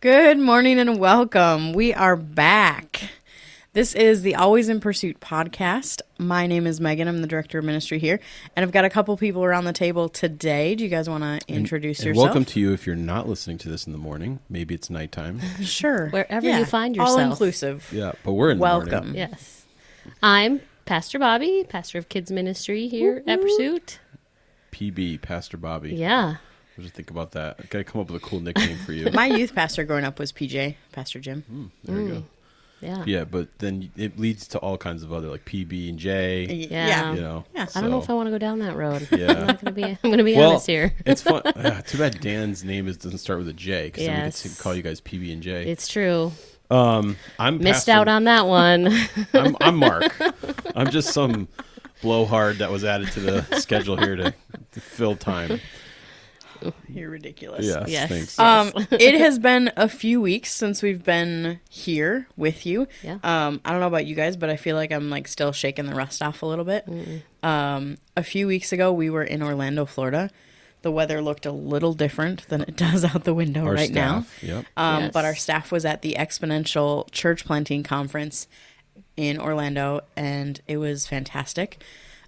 Good morning and welcome. We are back. This is the Always in Pursuit podcast. My name is Megan. I'm the director of ministry here, and I've got a couple people around the table today. Do you guys want to introduce And yourself? welcome to you if you're not listening to this in the morning. Maybe it's nighttime. Sure, Wherever you find yourself. all inclusive. yeah, but we're in the Welcome. morning. Yes. I'm Pastor Bobby, pastor of kids ministry here at Pursuit. PB, Pastor Bobby. Yeah. What did you think about that? I gotta come up with a cool nickname for you. My youth pastor growing up was PJ, Pastor Jim. there we go. Yeah. Yeah, but then it leads to all kinds of other like PB and J. Yeah. You know. Yeah. I don't know if I want to go down that road. Yeah. I'm not gonna be I'm gonna be Well, honest here. it's fun. Ah, too bad Dan's name is doesn't start with a J because then we Yes. could call you guys PB and J. It's true. Um, I'm Missed Pastor- out on that one. I'm, I'm Mark. I'm just some blowhard that was added to the schedule here to, to fill time. You're ridiculous. Yes, Yes. thanks. Um, it has been a few weeks since we've been here with you. Yeah. Um, I don't know about you guys, but I feel like I'm like still shaking the rust off a little bit. Um, a few weeks ago, we were in Orlando, Florida. The weather looked a little different than it does out the window Our right now. staff, Yep. Um, Yes. But our staff was at the Exponential Church Planting Conference in Orlando, and it was fantastic.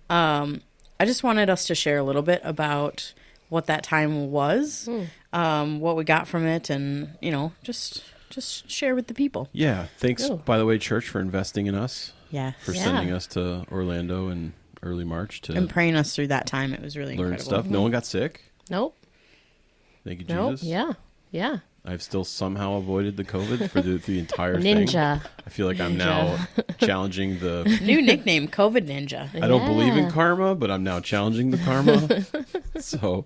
Um, I just wanted us to share a little bit about what that time was, um, what we got from it, and you know, just just share with the people. Yeah. Thanks, Cool. by the way, church, for investing in us, Yeah, for Yeah. sending us to Orlando in early March to and praying us through that time. It was really learn incredible. stuff. No one got sick. nope. Thank you, Nope. Jesus. Yeah. Yeah. I've still somehow avoided the COVID for the, the entire thing. Ninja. I feel like I'm now challenging the. New nickname, COVID Ninja. I don't believe in karma, but I'm now challenging the karma. so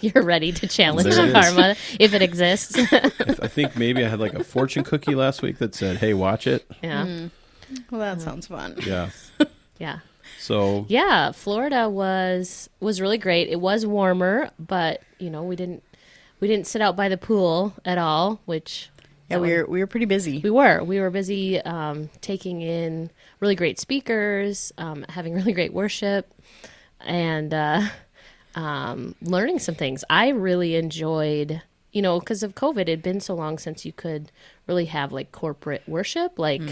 You're ready to challenge There it is. karma if it exists. I, I think maybe I had like a fortune cookie last week that said, "Hey, watch it." yeah. Hmm. Well, that sounds fun. Yeah. Yeah. So Yeah, Florida was was really great. It was warmer, but you know, we didn't we didn't sit out by the pool at all, which Yeah, we were we were pretty busy. we were. We were busy um, taking in really great speakers, um, having really great worship, and uh, um, learning some things. I really enjoyed, you know, because of COVID, it'd been so long since you could really have like corporate worship, like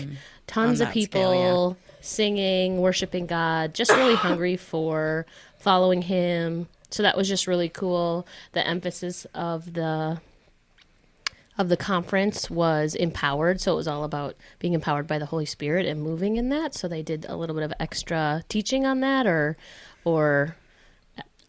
tons of that scale, people singing, worshiping God, just really hungry for following Him. So that was just really cool. The emphasis of the of the conference was empowered. So it was all about being empowered by the Holy Spirit and moving in that. So they did a little bit of extra teaching on that or or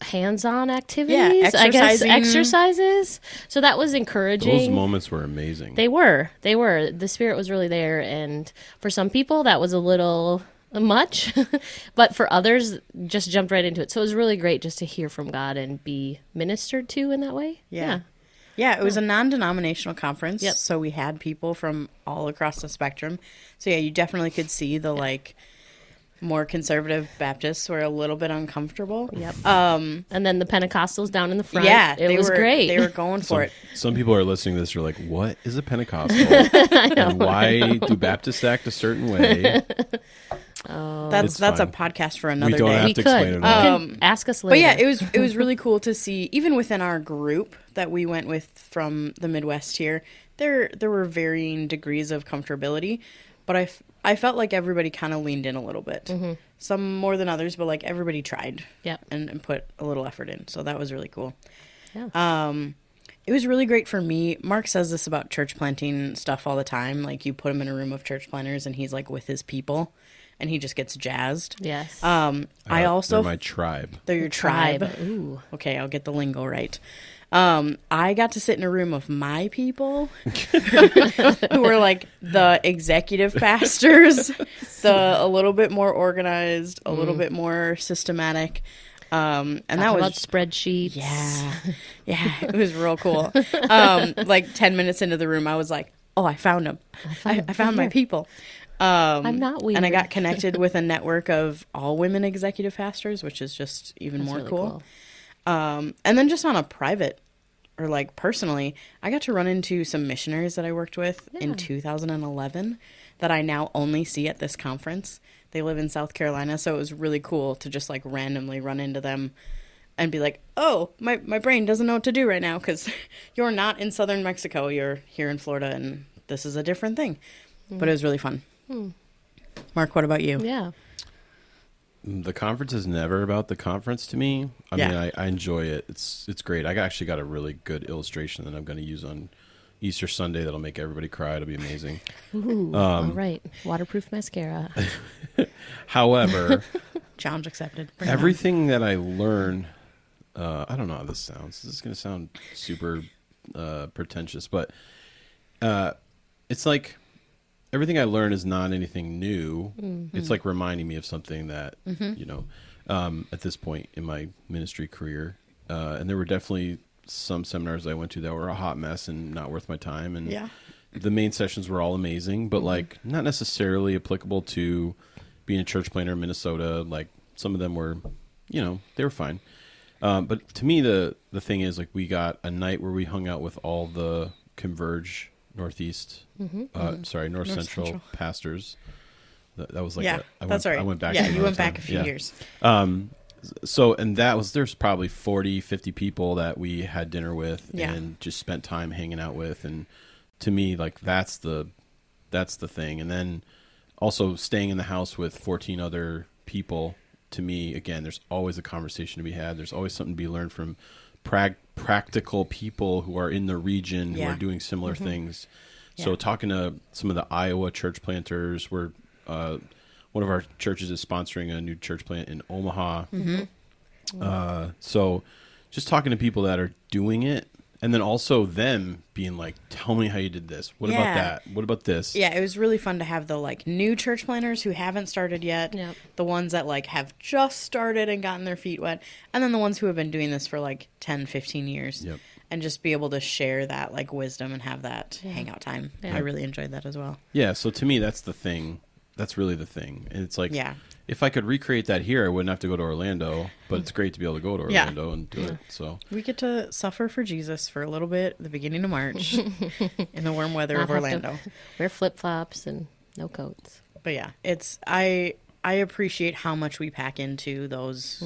hands-on activities, I guess exercises. So that was encouraging. those moments were amazing. They were. They were. The spirit was really there and for some people that was a little much, but for others just jumped right into it. So it was really great just to hear from God and be ministered to in that way. Yeah. Yeah, it was a non denominational conference. Yep. So we had people from all across the spectrum. So yeah, you definitely could see the like more conservative Baptists were a little bit uncomfortable. Yep. Um And then the Pentecostals down in the front. yeah, it they was were great. they were going for some, it. some people are listening to this are like, "What is a Pentecostal? and why do Baptists act a certain way?" That's that's fine. a podcast for another don't day. have we to could. explain it You all. Um, ask us later. But yeah, it was it was really cool to see even within our group that we went with from the Midwest here. There there were varying degrees of comfortability, but I, f- I felt like everybody kind of leaned in a little bit. Some more than others, but like everybody tried Yep. and, and put a little effort in. So that was really cool. Yeah. Um, it was really great for me. Mark says this about church planting stuff all the time. Like you put him in a room of church planters and he's like with his people, and he just gets jazzed. yes. Um, I Uh, also they're my tribe. they're your tribe. Ooh. Okay, I'll get the lingo right. Um, I got to sit in a room of my people who were like the executive pastors, the a little bit more organized, a little bit more systematic. Um, and that Talk was about spreadsheets. yeah, yeah, it was real cool. Um, like ten minutes into the room, I was like, "Oh, I found them! I, I found my people." Um, I'm not weird. and I got connected with a network of all women executive pastors, which is just even That's more really cool. Um, and then just on a private or like personally, I got to run into some missionaries that I worked with in 2011 that I now only see at this conference. They live in South Carolina, so it was really cool to just like randomly run into them and be like, "Oh, my my brain doesn't know what to do right now because you're not in southern Mexico. You're here in Florida, and this is a different thing." But it was really fun. Mark, what about you? Yeah. The conference is never about the conference to me. I Yeah. mean, I, I enjoy it. It's it's great. I actually got a really good illustration that I'm going to use on Easter Sunday that'll make everybody cry. It'll be amazing. Ooh, all right. Waterproof mascara. However, Challenge accepted. Bring it on. everything that I learn, uh, I don't know how this sounds. This is going to sound super uh, pretentious, but uh, it's like everything I learn is not anything new. It's like reminding me of something that you know um, at this point in my ministry career. Uh, and there were definitely some seminars I went to that were a hot mess and not worth my time. And Yeah. the main sessions were all amazing, but like not necessarily applicable to being a church planter in Minnesota. Like some of them were, you know, they were fine. Um, but to me, the the thing is like we got a night where we hung out with all the Converge Northeast, uh, sorry North, North Central, Central. pastors. That, that was like yeah, a, I that's went, right. I went back. Yeah, you another went back a few Yeah. years. Um, so and that was there's probably 40 50 people that we had dinner with Yeah. and just spent time hanging out with and to me like that's the that's the thing and then also staying in the house with 14 other people to me again there's always a conversation to be had there's always something to be learned from prag- practical people who are in the region who are doing similar things. So talking to some of the Iowa church planters we're uh, one of our churches is sponsoring a new church plant in Omaha. Uh, so just talking to people that are doing it and then also them being like, tell me how you did this. What about that? What about this? Yeah, it was really fun to have the like new church planners who haven't started yet. Yep. The ones that like have just started and gotten their feet wet. And then the ones who have been doing this for like 10, 15 years. Yep. And just be able to share that like wisdom and have that Yeah. hangout time. Yeah. I really enjoyed that as well. Yeah. So to me, that's the thing. That's really the thing. And it's like, Yeah. If I could recreate that here, I wouldn't have to go to Orlando, but it's great to be able to go to Yeah. Orlando and do it. So We get to suffer for Jesus for a little bit the beginning of March in the warm weather Not of Orlando. Wear flip flops and no coats. But yeah, it's I I appreciate how much we pack into those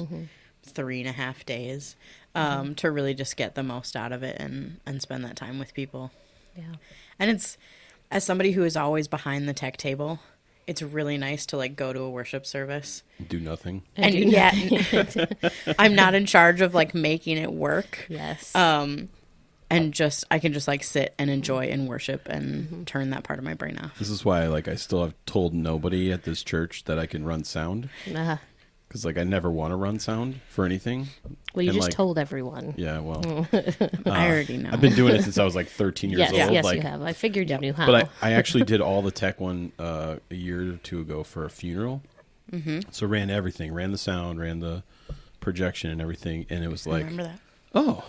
three and a half days um, to really just get the most out of it and and spend that time with people. Yeah. And it's as somebody who is always behind the tech table, it's really nice to like go to a worship service do nothing. and, do yet I'm not in charge of like making it work. Yes. Um, and just I can just like sit and enjoy and worship and turn that part of my brain off. This is why, like, I still have told nobody at this church that I can run sound Uh, because, like, I never want to run sound for anything. well, you And, just like, told everyone. Yeah, well, I already know. I've been doing it since I was like 13 years Yes, old. yes, like, you have. I figured you knew how. But I, I actually did all the tech one uh, a year or two ago for a funeral. Mm-hmm. So ran everything, ran the sound, ran the projection and everything, and it was I like, remember that. oh,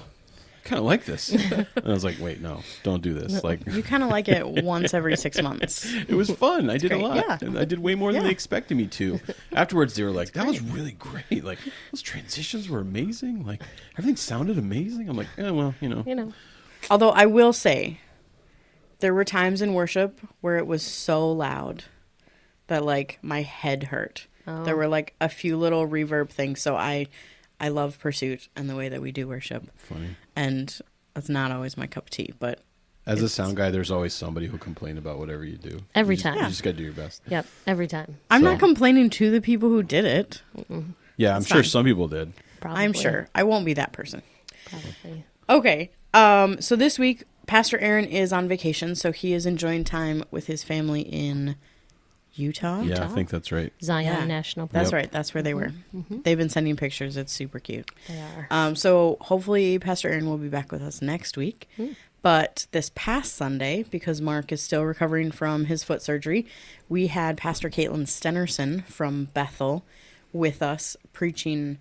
kind of like this. and I was like, wait, no, don't do this. Like, You kind of like it once every six months. it was fun. I did a lot. Yeah. And I did way more than they expected me to. Afterwards, they were like, that was really great. Like, those transitions were amazing. Like, everything sounded amazing. I'm like, yeah, well, you know. you know. Although I will say, there were times in worship where it was so loud that like my head hurt. Oh. There were like a few little reverb things. So I, I love Pursuit and the way that we do worship, Funny. And that's not always my cup of tea. But As a sound guy, there's always somebody who'll complain about whatever you do. Every You just- time. You just got to do your best. Yep. Every time. I'm So- not complaining to the people who did it. Yeah, I'm It's sure fine. some people did. Probably. I'm sure I won't be that person. Probably. Okay. Um, so this week, Pastor Aaron is on vacation, so he is enjoying time with his family in Utah. Yeah, I think that's right. Zion Yeah. National Park. That's Yep. right. That's where they were. They've been sending pictures. It's super cute. They are. Um, so hopefully, Pastor Aaron will be back with us next week. But this past Sunday, because Mark is still recovering from his foot surgery, we had Pastor Caitlin Stenerson from Bethel with us preaching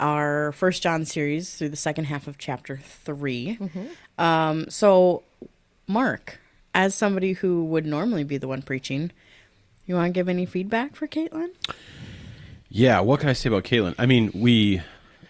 our First John series through the second half of chapter 3 Um, so, Mark, as somebody who would normally be the one preaching, you want to give any feedback for Caitlin? Yeah, what can I say about Caitlin? I mean, we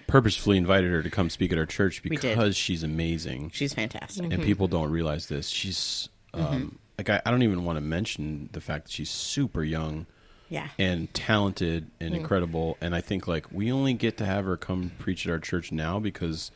purposefully invited her to come speak at our church We did. because she's amazing. She's fantastic. And mm-hmm. people don't realize this. She's um, mm-hmm. like I, I don't even want to mention the fact that she's super young. Yeah. and talented and mm. incredible. And I think like we only get to have her come preach at our church now because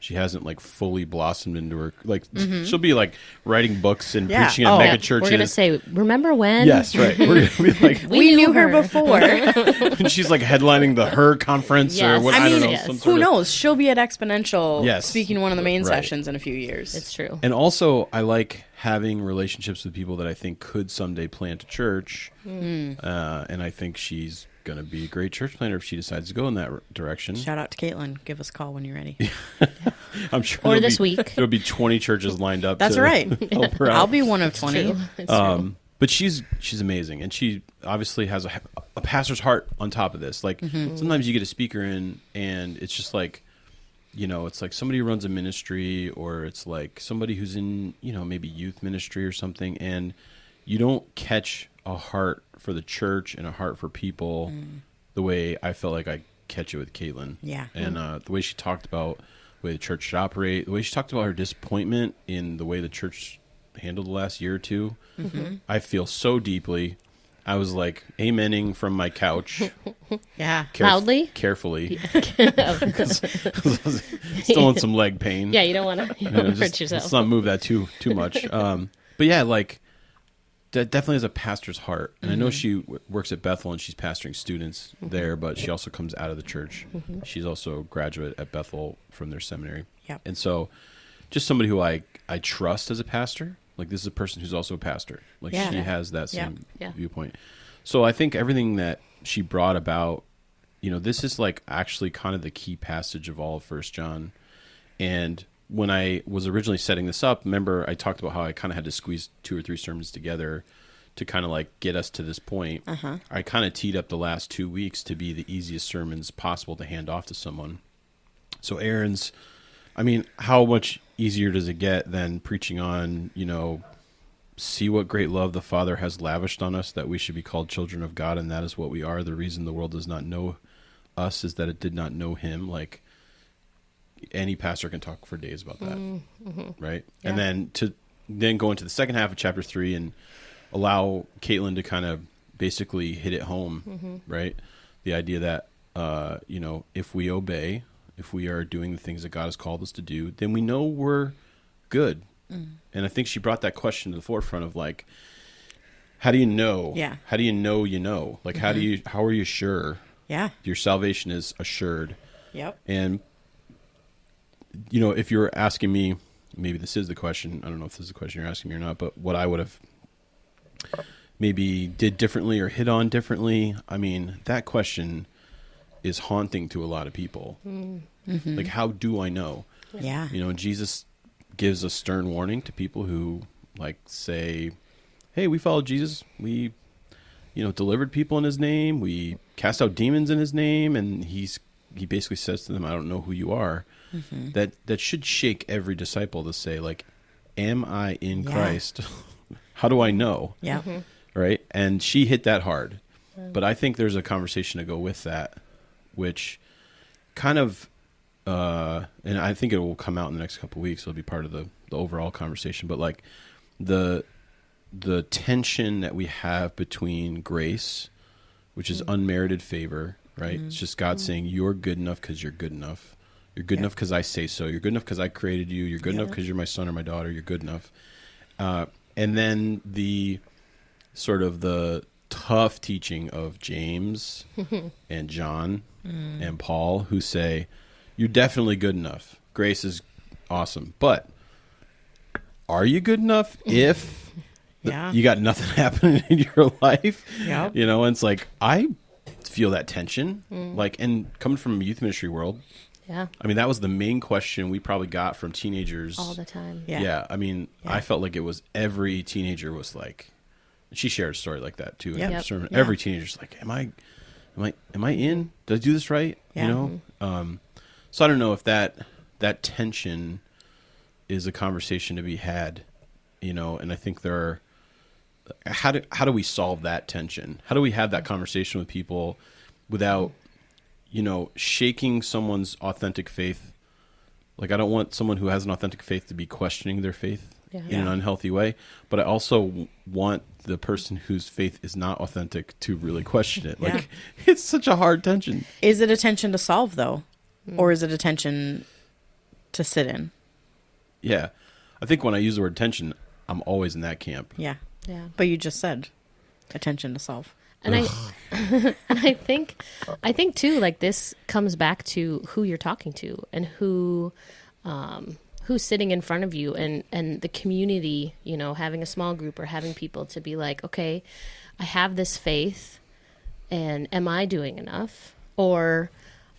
she hasn't like fully blossomed into her like she'll be like writing books and Yeah. preaching at Oh. mega Yeah, churches. We're gonna say, remember when? yes, right. We're gonna be like We, knew her, before. and she's like headlining the her conference Yes. or what I I, don't mean, know. yes. some Who of- knows? She'll be at Exponential Yes. speaking one of the main Right. sessions in a few years. It's true. And also, I like having relationships with people that I think could someday plant a church. Hmm. Uh, and I think she's going to be a great church planter if she decides to go in that r- direction. Shout out to Caitlin. Give us a call when you're ready. I'm sure Or there'll this be, week. there'll be 20 churches lined up. That's to right. help her out. I'll be one of 20. True. It's true. Um, but she's she's amazing, and she obviously has a, a pastor's heart on top of this. Like Mm-hmm. sometimes you get a speaker in, and it's just like, you know, it's like somebody who runs a ministry, or it's like somebody who's in you know maybe youth ministry or something, and you don't catch a heart for the church and a heart for people the way I felt like I catch it with Caitlin. Mm. Yeah. and uh, the way she talked about the way the church should operate, the way she talked about her disappointment in the way the church handled the last year or 2 Mm-hmm. I feel so deeply. I was like amening from my couch, Yeah. caref- Loudly? carefully, still in some leg pain. yeah, you don't want to hurt yourself. Let's not move that too too much. Um, but yeah, like that definitely has a pastor's heart, and I know mm-hmm. she w- works at Bethel and she's pastoring students mm-hmm. there, but she also comes out of the church. Mm-hmm. She's also a graduate at Bethel from their seminary. Yep. And so, just somebody who I I trust as a pastor. Like this is a person who's also a pastor. Like Yeah. she has that Yeah. same Yeah. viewpoint. So I think everything that she brought about, you know, this is like actually kind of the key passage of all of First John. And when I was originally setting this up, remember I talked about how I kind of had to squeeze two or three sermons together to kind of like get us to this point. Uh-huh. I kind of teed up the last two weeks to be the easiest sermons possible to hand off to someone. So Aaron's, I mean, how much easier does it get than preaching on, you know, see what great love the Father has lavished on us that we should be called children of God, and that is what we are. The reason the world does not know us is that it did not know Him. Like any pastor can talk for days about that, mm, mm-hmm. right? Yeah. And then to then go into the second half of chapter three and allow Caitlin to kind of basically hit it home, mm-hmm. right? The idea that uh, you know if we obey, if we are doing the things that God has called us to do, then we know we're good. Mm. And I think she brought that question to the forefront of like, how do you know? Yeah. How do you know you know? Like, how do mm-hmm. you? How are you sure Yeah. your salvation is assured? Yep. And you know, if you're asking me, maybe this is the question. I don't know if this is the question you're asking me or not, but what I would have maybe did differently or hit on differently. I mean, that question is haunting to a lot of people. Mm. Mm-hmm. Like, how do I know? Yeah. You know, Jesus gives a stern warning to people who like say, "Hey, we followed Jesus. We, you know, delivered people in His name. We cast out demons in His name." And he's he basically says to them, "I don't know who you are." Mm-hmm. That that should shake every disciple to say, like, "Am I in Yeah. Christ? How do I know?" Yeah. Mm-hmm. right? And she hit that hard. Mm. But I think there's a conversation to go with that, which kind of, uh, and I think it will come out in the next couple of weeks. It'll be part of the, the overall conversation. But like the the tension that we have between grace, which is mm. unmerited favor, right? It's mm-hmm. just God mm-hmm. saying you're good enough because you're good enough. You're good Yeah. enough because I say so. You're good enough because I created you. You're good enough because you're my son or my daughter. You're good enough. Uh, and then the sort of the tough teaching of James and John mm. and Paul, who say, You're definitely good enough. Grace is awesome. But are you good enough if Yeah. you got nothing happening in your life? Yep. You know, and it's like, I feel that tension. Like, and coming from a youth ministry world, Yeah, I mean, that was the main question we probably got from teenagers all the time. Yeah. yeah. I mean, Yeah. I felt like it was every teenager was like, she shared a story like that too. in Yep. her Yep. sermon. Yeah. Every teenager's like, am I, am I, am I in? Did I do this right? Yeah. You know. Um, so I don't know if that that tension is a conversation to be had. You know, and I think there are. How do how do we solve that tension? How do we have that conversation with people without, you know, shaking someone's authentic faith like I don't want someone who has an authentic faith to be questioning their faith Yeah. in an unhealthy way, but I also want the person whose faith is not authentic to really question it. Yeah. Like it's such a hard tension. Is it a tension to solve though, Hmm. or is it a tension to sit in? Yeah. I think when I use the word tension, I'm always in that camp. Yeah, Yeah. but you just said attention to solve. And I and I think I think too like this comes back to who you're talking to and who um who's sitting in front of you and and the community, you know, having a small group or having people to be like, "Okay, I have this faith and am I doing enough?" Or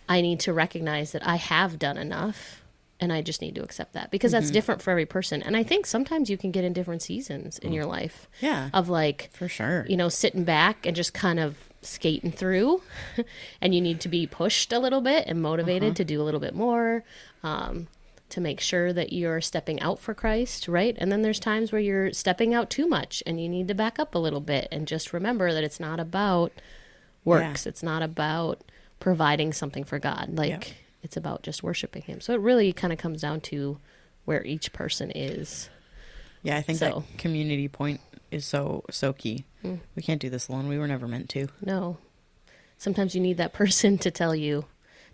I need to recognize that I have done enough and I just need to accept that because that's mm-hmm. different for every person. And I think sometimes you can get in different seasons in mm. your life Yeah, of like for sure. you know, sitting back and just kind of skating through, and you need to be pushed a little bit and motivated uh-huh. to do a little bit more, um, to make sure that you're stepping out for Christ, right? And then there's times where you're stepping out too much and you need to back up a little bit and just remember that it's not about works, it's not about providing something for God. Like, Yeah. It's about just worshiping Him. So it really kind of comes down to where each person is. Yeah, I think So- that community point is so so key. Hmm. We can't do this alone. We were never meant to. No. Sometimes you need that person to tell you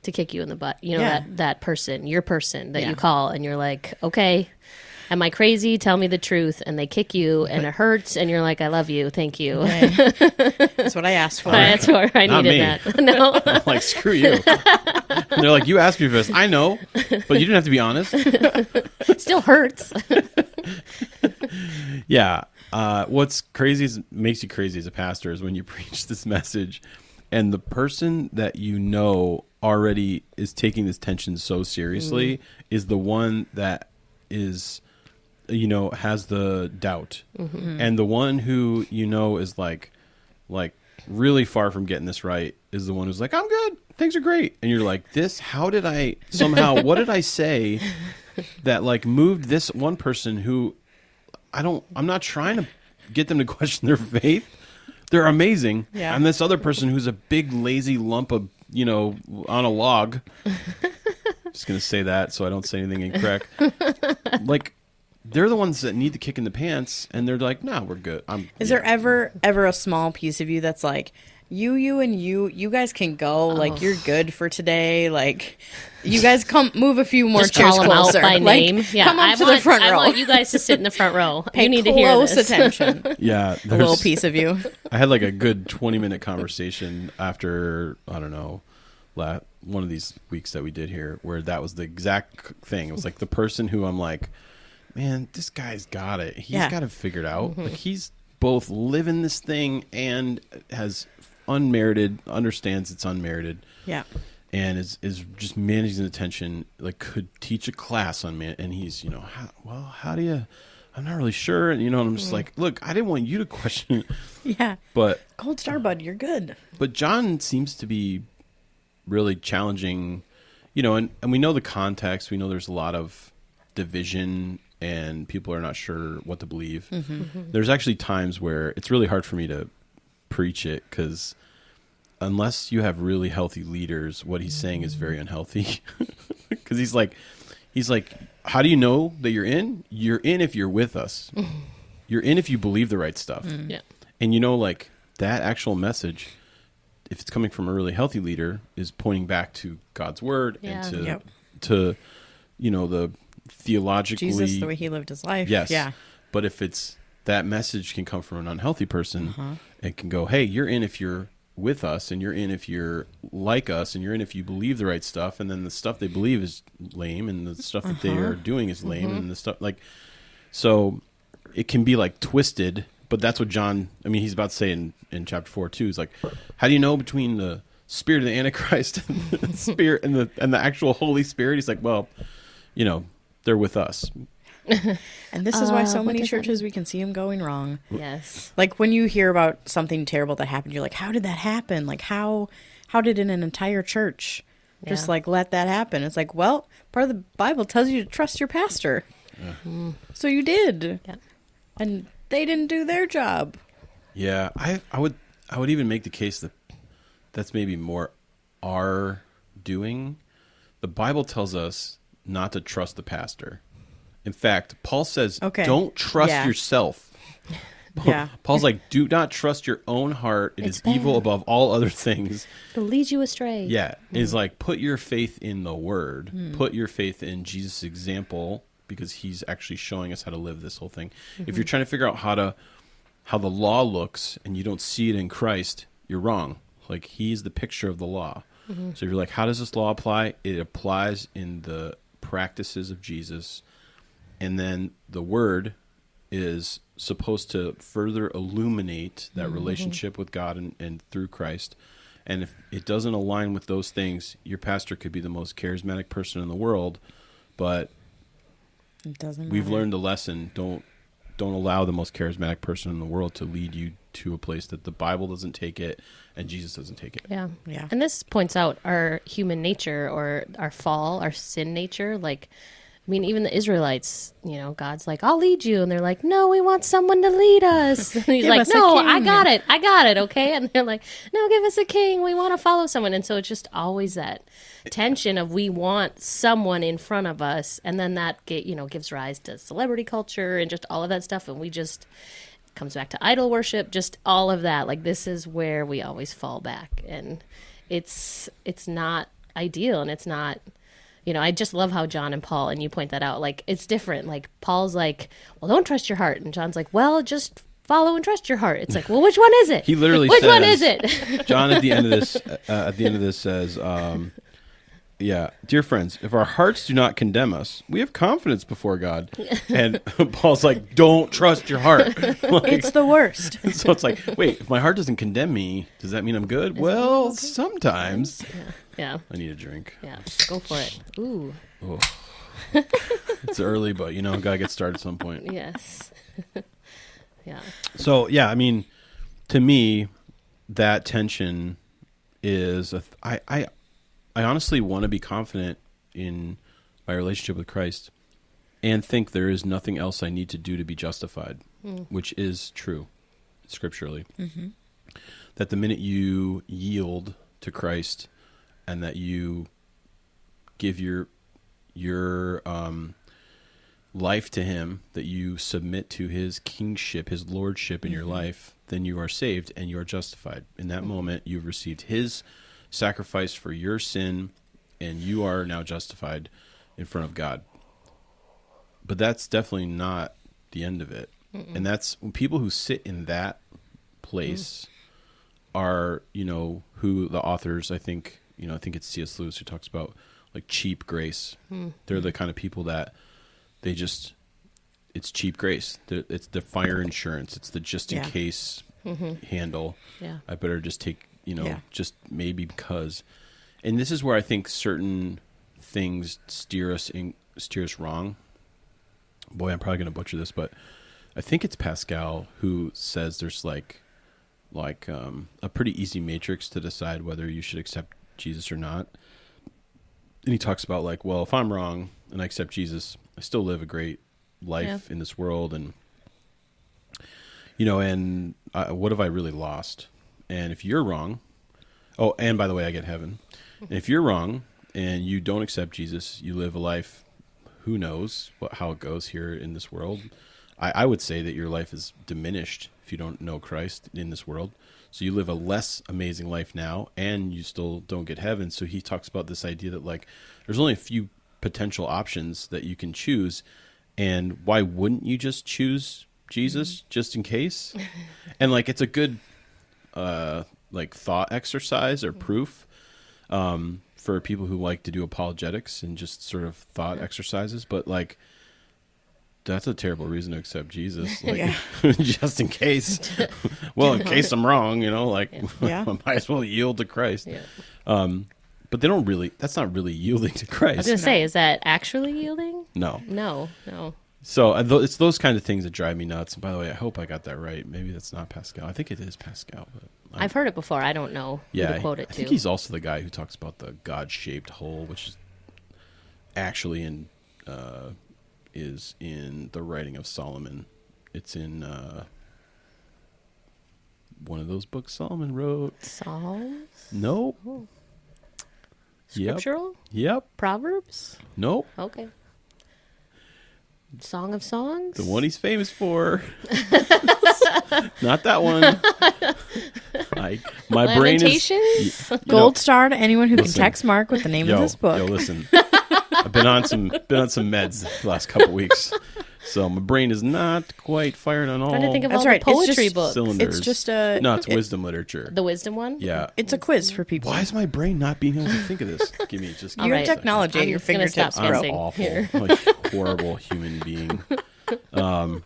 to kick you in the butt. You know Yeah. that that person, your person that Yeah. you call and you're like, "Okay, am I crazy? Tell me the truth." And they kick you and it hurts and you're like, "I love you. Thank you." That's what I asked for. That's where I Not needed me. that. No. I'm like, screw you. And they're like, you asked me for this. I know, but you didn't have to be honest. Still hurts. Yeah. Uh, what's crazy is makes you crazy as a pastor is when you preach this message, and the person that you know already is taking this tension so seriously is the one that is, you know, has the doubt, mm-hmm. and the one who you know is like, like really far from getting this right is the one who's like, I'm good, things are great, and you're like, this, how did I somehow, what did I say that like moved this one person who I don't. I'm not trying to get them to question their faith. They're amazing. Yeah. And this other person who's a big lazy lump of you know on a log. Just gonna say that so I don't say anything incorrect. like they're the ones that need the kick in the pants, and they're like, "No, we're good." I'm. Is yeah. there ever ever a small piece of you that's like you you and you you guys can go like oh. you're good for today like you guys come move a few more Just chairs call them out closer by like, name. Yeah, come up I to want, the front row. I want you guys to sit in the front row. Pay you need to hear close this. attention Yeah, a little piece of you I had like a good 20 minute conversation after I don't know, la- one of these weeks that we did here where that was the exact thing. It was like the person who I'm like, man, this guy's got it. He's Yeah. got it figured out. Mm-hmm. Like he's both living this thing and has unmerited understands it's unmerited yeah and is is just managing the tension like could teach a class on man and he's you know how, well how do you i'm not really sure and you know and i'm just mm-hmm. like look i didn't want you to question it yeah but gold star bud you're good but John seems to be really challenging, you know, and, and we know the context. We know there's a lot of division and people are not sure what to believe. Mm-hmm. Mm-hmm. There's actually times where it's really hard for me to preach it because unless you have really healthy leaders, what he's saying is very mm-hmm. unhealthy. Because he's like, he's like, how do you know that you're in? You're in if you're with us. You're in if you believe the right stuff. Yeah. And you know, like that actual message, if it's coming from a really healthy leader, is pointing back to God's word Yeah. and to Yep. to you know the theologically jesus the way he lived his life yes. yeah But if it's that message can come from an unhealthy person, Uh-huh. it can go, hey, you're in if you're with us, and you're in if you're like us, and you're in if you believe the right stuff, and then the stuff they believe is lame, and the stuff that they Uh-huh. are doing is lame, Mm-hmm. and the stuff like so it can be like twisted but that's what john i mean he's about to say in, in chapter 4 too he's like how do you know between the spirit of the antichrist and the spirit and the and the actual holy spirit he's like well you know they're with us. And this is why Uh, so what many does that churches we can see them going wrong. Yes. like when you hear about something terrible that happened you're like how did that happen? Like how how did an entire church just Yeah. like let that happen? It's like well part of the bible tells you to trust your pastor. So you did. Yeah. and they didn't do their job. Yeah i i would i would even make the case that that's maybe more our doing. The bible tells us not to trust the pastor In fact, Paul says, Okay. "Don't trust Yeah. yourself." Yeah. Paul's like, "Do not trust your own heart; it It's is evil above all other things." It'll lead you astray. Yeah, is mm-hmm. like put your faith in the Word, Hmm. put your faith in Jesus' example because He's actually showing us how to live this whole thing. If mm-hmm. you're trying to figure out how to how the law looks and you don't see it in Christ, you're wrong. Like He's the picture of the law. Mm-hmm. So if you're like, how does this law apply? It applies in the practices of Jesus, and then the Word is supposed to further illuminate that mm-hmm. relationship with God and, and through Christ. And if it doesn't align with those things, your pastor could be the most charismatic person in the world, but It doesn't. we've matter. learned the lesson. Don't don't allow the most charismatic person in the world to lead you to a place that the Bible doesn't take it and Jesus doesn't take it. Yeah. Yeah. And this points out our human nature or our fall, our sin nature. Like, I mean, even the Israelites, you know, God's like, I'll lead you. And they're like, no, we want someone to lead us. And he's like, us no, I got it. I got it. Okay. And they're like, no, give us a king. We want to follow someone. And so it's just always that tension of we want someone in front of us. And then that get, you know, gives rise to celebrity culture and just all of that stuff. And we just, comes back to idol worship just all of that. Like this is where we always fall back. And it's it's not ideal and it's not you know i just love how john and paul and you point that out like it's different. Like paul's like well don't trust your heart. And john's like well just follow and trust your heart. It's like well which one is it? He literally which one is it? John at the end of this uh, at the end of this says, um, "Yeah, dear friends, if our hearts do not condemn us, we have confidence before God." And Paul's like, "Don't trust your heart." Like, It's the worst. so it's like, wait, if my heart doesn't condemn me, does that mean I'm good? Well, sometimes. yeah I need a drink. yeah go for it ooh It's early, but you know, gotta get started at some point. yes yeah So yeah, I mean, to me, that tension is a th- I I I honestly want to be confident in my relationship with Christ and think there is nothing else I need to do to be justified, hmm. which is true scripturally. Mm-hmm. That the minute you yield to Christ and that you give your your um life to him, that you submit to his kingship, his lordship in your mm-hmm. life, then you are saved and you are justified. In that mm-hmm. moment, you've received his sacrifice for your sin and you are now justified in front of God. But that's definitely not the end of it. And that's when people who sit in that place mm. are, you know, who the authors, I think, you know, I think it's C.S. Lewis who talks about like cheap grace. Hmm. They're the kind of people that they just it's cheap grace. It's the fire insurance. It's the just in Yeah. case mm-hmm. handle. Yeah. I better just take you know Yeah. just maybe because, and this is where I think certain things steer us in steer us wrong. Boy, I'm probably going to butcher this, but I think it's Pascal who says there's like like um, a pretty easy matrix to decide whether you should accept Jesus or not. And he talks about like, well, if I'm wrong and I accept Jesus, I still live a great life Yeah. in this world, and you know, and uh, what have I really lost? And if you're wrong, oh, and by the way, I get heaven. And if you're wrong and you don't accept Jesus, you live a life. Who knows what how it goes here in this world? I, I would say that your life is diminished if you don't know Christ in this world. So you live a less amazing life now, and you still don't get heaven. So he talks about this idea that like there's only a few potential options that you can choose, and why wouldn't you just choose Jesus mm-hmm. just in case? and like it's a good uh like thought exercise or proof um for people who like to do apologetics and just sort of thought exercises. But like that's a terrible reason to accept Jesus like Yeah. just in case. Well in case I'm wrong you know like Yeah. I might as well yield to Christ. Yeah. Um but they don't really that's not really yielding to Christ. i was Christ. gonna say is that actually yielding? No. No no so uh, it's those kind of things that drive me nuts and by the way I hope I got that right maybe that's not Pascal I think it is Pascal but i've heard it before i don't know who Yeah, to quote it I think he's also the guy who talks about the God-shaped hole, which is actually in uh, is in the writing of Solomon. It's in uh, one of those books Solomon wrote. Psalms? Nope. Yep. Scriptural? Yep. Proverbs? Nope. Okay. Song of Songs. The one he's famous for. Not that one. I, my brain is. Lamentations. you know, Gold star to anyone who listen. can text Mark with the name yo, of this book. Yo, listen. I've been on some been on some meds the last couple weeks, so my brain is not quite firing on all trying to think of That's all right. the It's poetry just- books. cylinders. It's just a- no, it's it- wisdom literature. The wisdom one. yeah. It's a quiz for people. Why is my brain not being able to think of this? Give me just. give Your me a right. second. technology at I'm your just gonna stop fingertips, bro. I'm guessing. awful. Here. I'm a horrible human being. Um,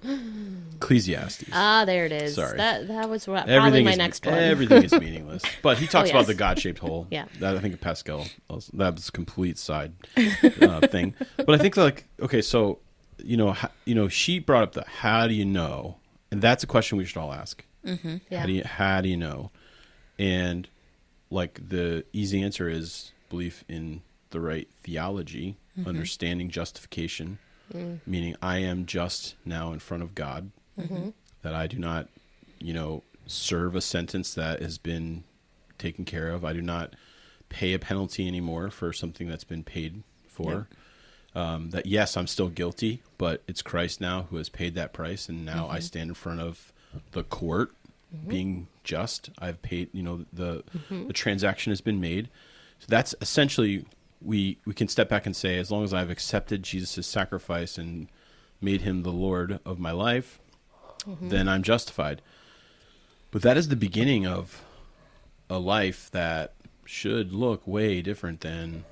Ecclesiastes. Ah, there it is. Sorry. That that was what, probably my is next one. everything is meaningless. But he talks Oh, about the God-shaped hole. Yeah. that I think Pascal. also- That was a complete side uh, thing. But I think like okay, so you know, how, you know, she brought up the how do you know, and that's a question we should all ask. Mm-hmm. Yeah. How do you how do you know? And like the easy answer is belief in the right theology, mm-hmm. understanding justification, mm. meaning I am just now in front of God, mm-hmm. that I do not, you know, serve a sentence that has been taken care of. I do not pay a penalty anymore for something that's been paid for. Um, that yes, I'm still guilty, but it's Christ now who has paid that price, and now I mm-hmm. stand in front of the court, mm-hmm. being just. I've paid. You know, the mm-hmm. the transaction has been made. So that's essentially we we can step back and say, as long as I've accepted Jesus' sacrifice and made him the Lord of my life, then I'm justified. But that is the beginning of a life that should look way different than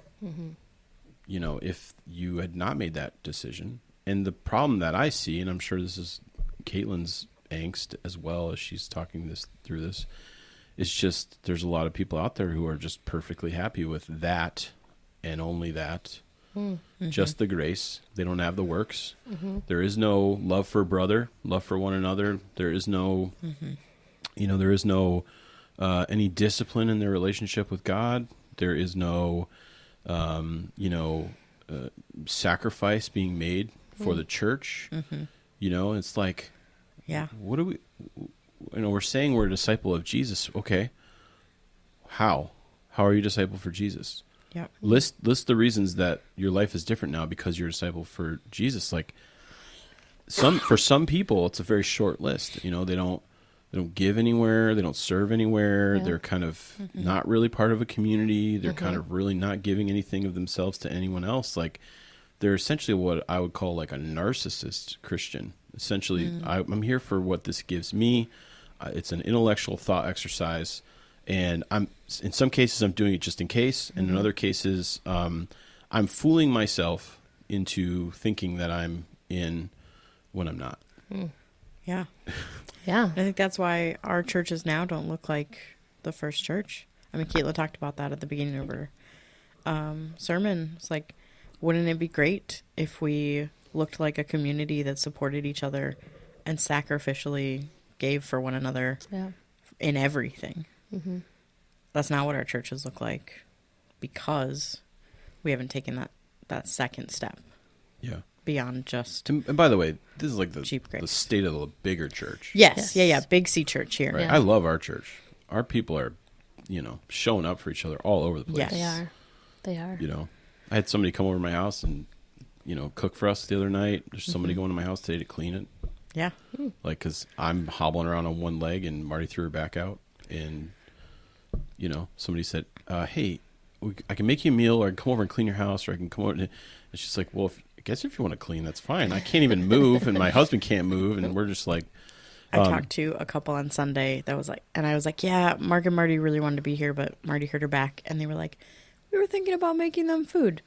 you know if you had not made that decision. And the problem that I see, and I'm sure this is Caitlin's angst as well as she's talking this through this, is just there's a lot of people out there who are just perfectly happy with that and only that. Mm. Mm-hmm. Just the grace. They don't have the works. Mm-hmm. There is no love for brother, love for one another. There is no, mm-hmm. you know, there is no uh, any discipline in their relationship with God. There is no, um, you know, uh, sacrifice being made for the church. You know, it's like, Yeah. what do we, you know, we're saying we're a disciple of Jesus. Okay. How? How are you a disciple for Jesus? Yeah. list list the reasons that your life is different now because you're a disciple for Jesus. Like some for some people, it's a very short list. You know, they don't they don't give anywhere, they don't serve anywhere. Yeah. They're kind of not really part of a community. They're kind of really not giving anything of themselves to anyone else. Like they're essentially what I would call like a narcissist Christian. Essentially, I, I'm here for what this gives me. Uh, it's an intellectual thought exercise, and I'm in some cases I'm doing it just in case, and in other cases um, I'm fooling myself into thinking that I'm in when I'm not. Yeah. Yeah. I think that's why our churches now don't look like the first church. I mean, Caitlin talked about that at the beginning of her um, sermon. It's like, wouldn't it be great if we looked like a community that supported each other and sacrificially gave for one another Yeah. in everything? That's not what our churches look like because we haven't taken that, that second step Yeah. Beyond just. And, and by the way, this is like the, Cheap grace. the state of the bigger church. Yes, Yes. yeah, yeah. Big C church here. Right. Yeah. I love our church. Our people are, you know, showing up for each other all over the place. Yes. They are. They are. You know, I had somebody come over to my house and, you know, cook for us the other night. There's somebody Mm-hmm. going to my house today to clean it. Yeah. Like, because I'm hobbling around on one leg and Marty threw her back out. And, you know, somebody said, uh, hey, we, I can make you a meal or I can come over and clean your house or I can come over. And, and she's like, well, if, I guess if you want to clean, that's fine. I can't even move and my husband can't move. And we're just like, I Um, talked to a couple on Sunday that was like, and I was like, yeah, Mark and Marty really wanted to be here, but Marty hurt her back, and they were like, we were thinking about making them food.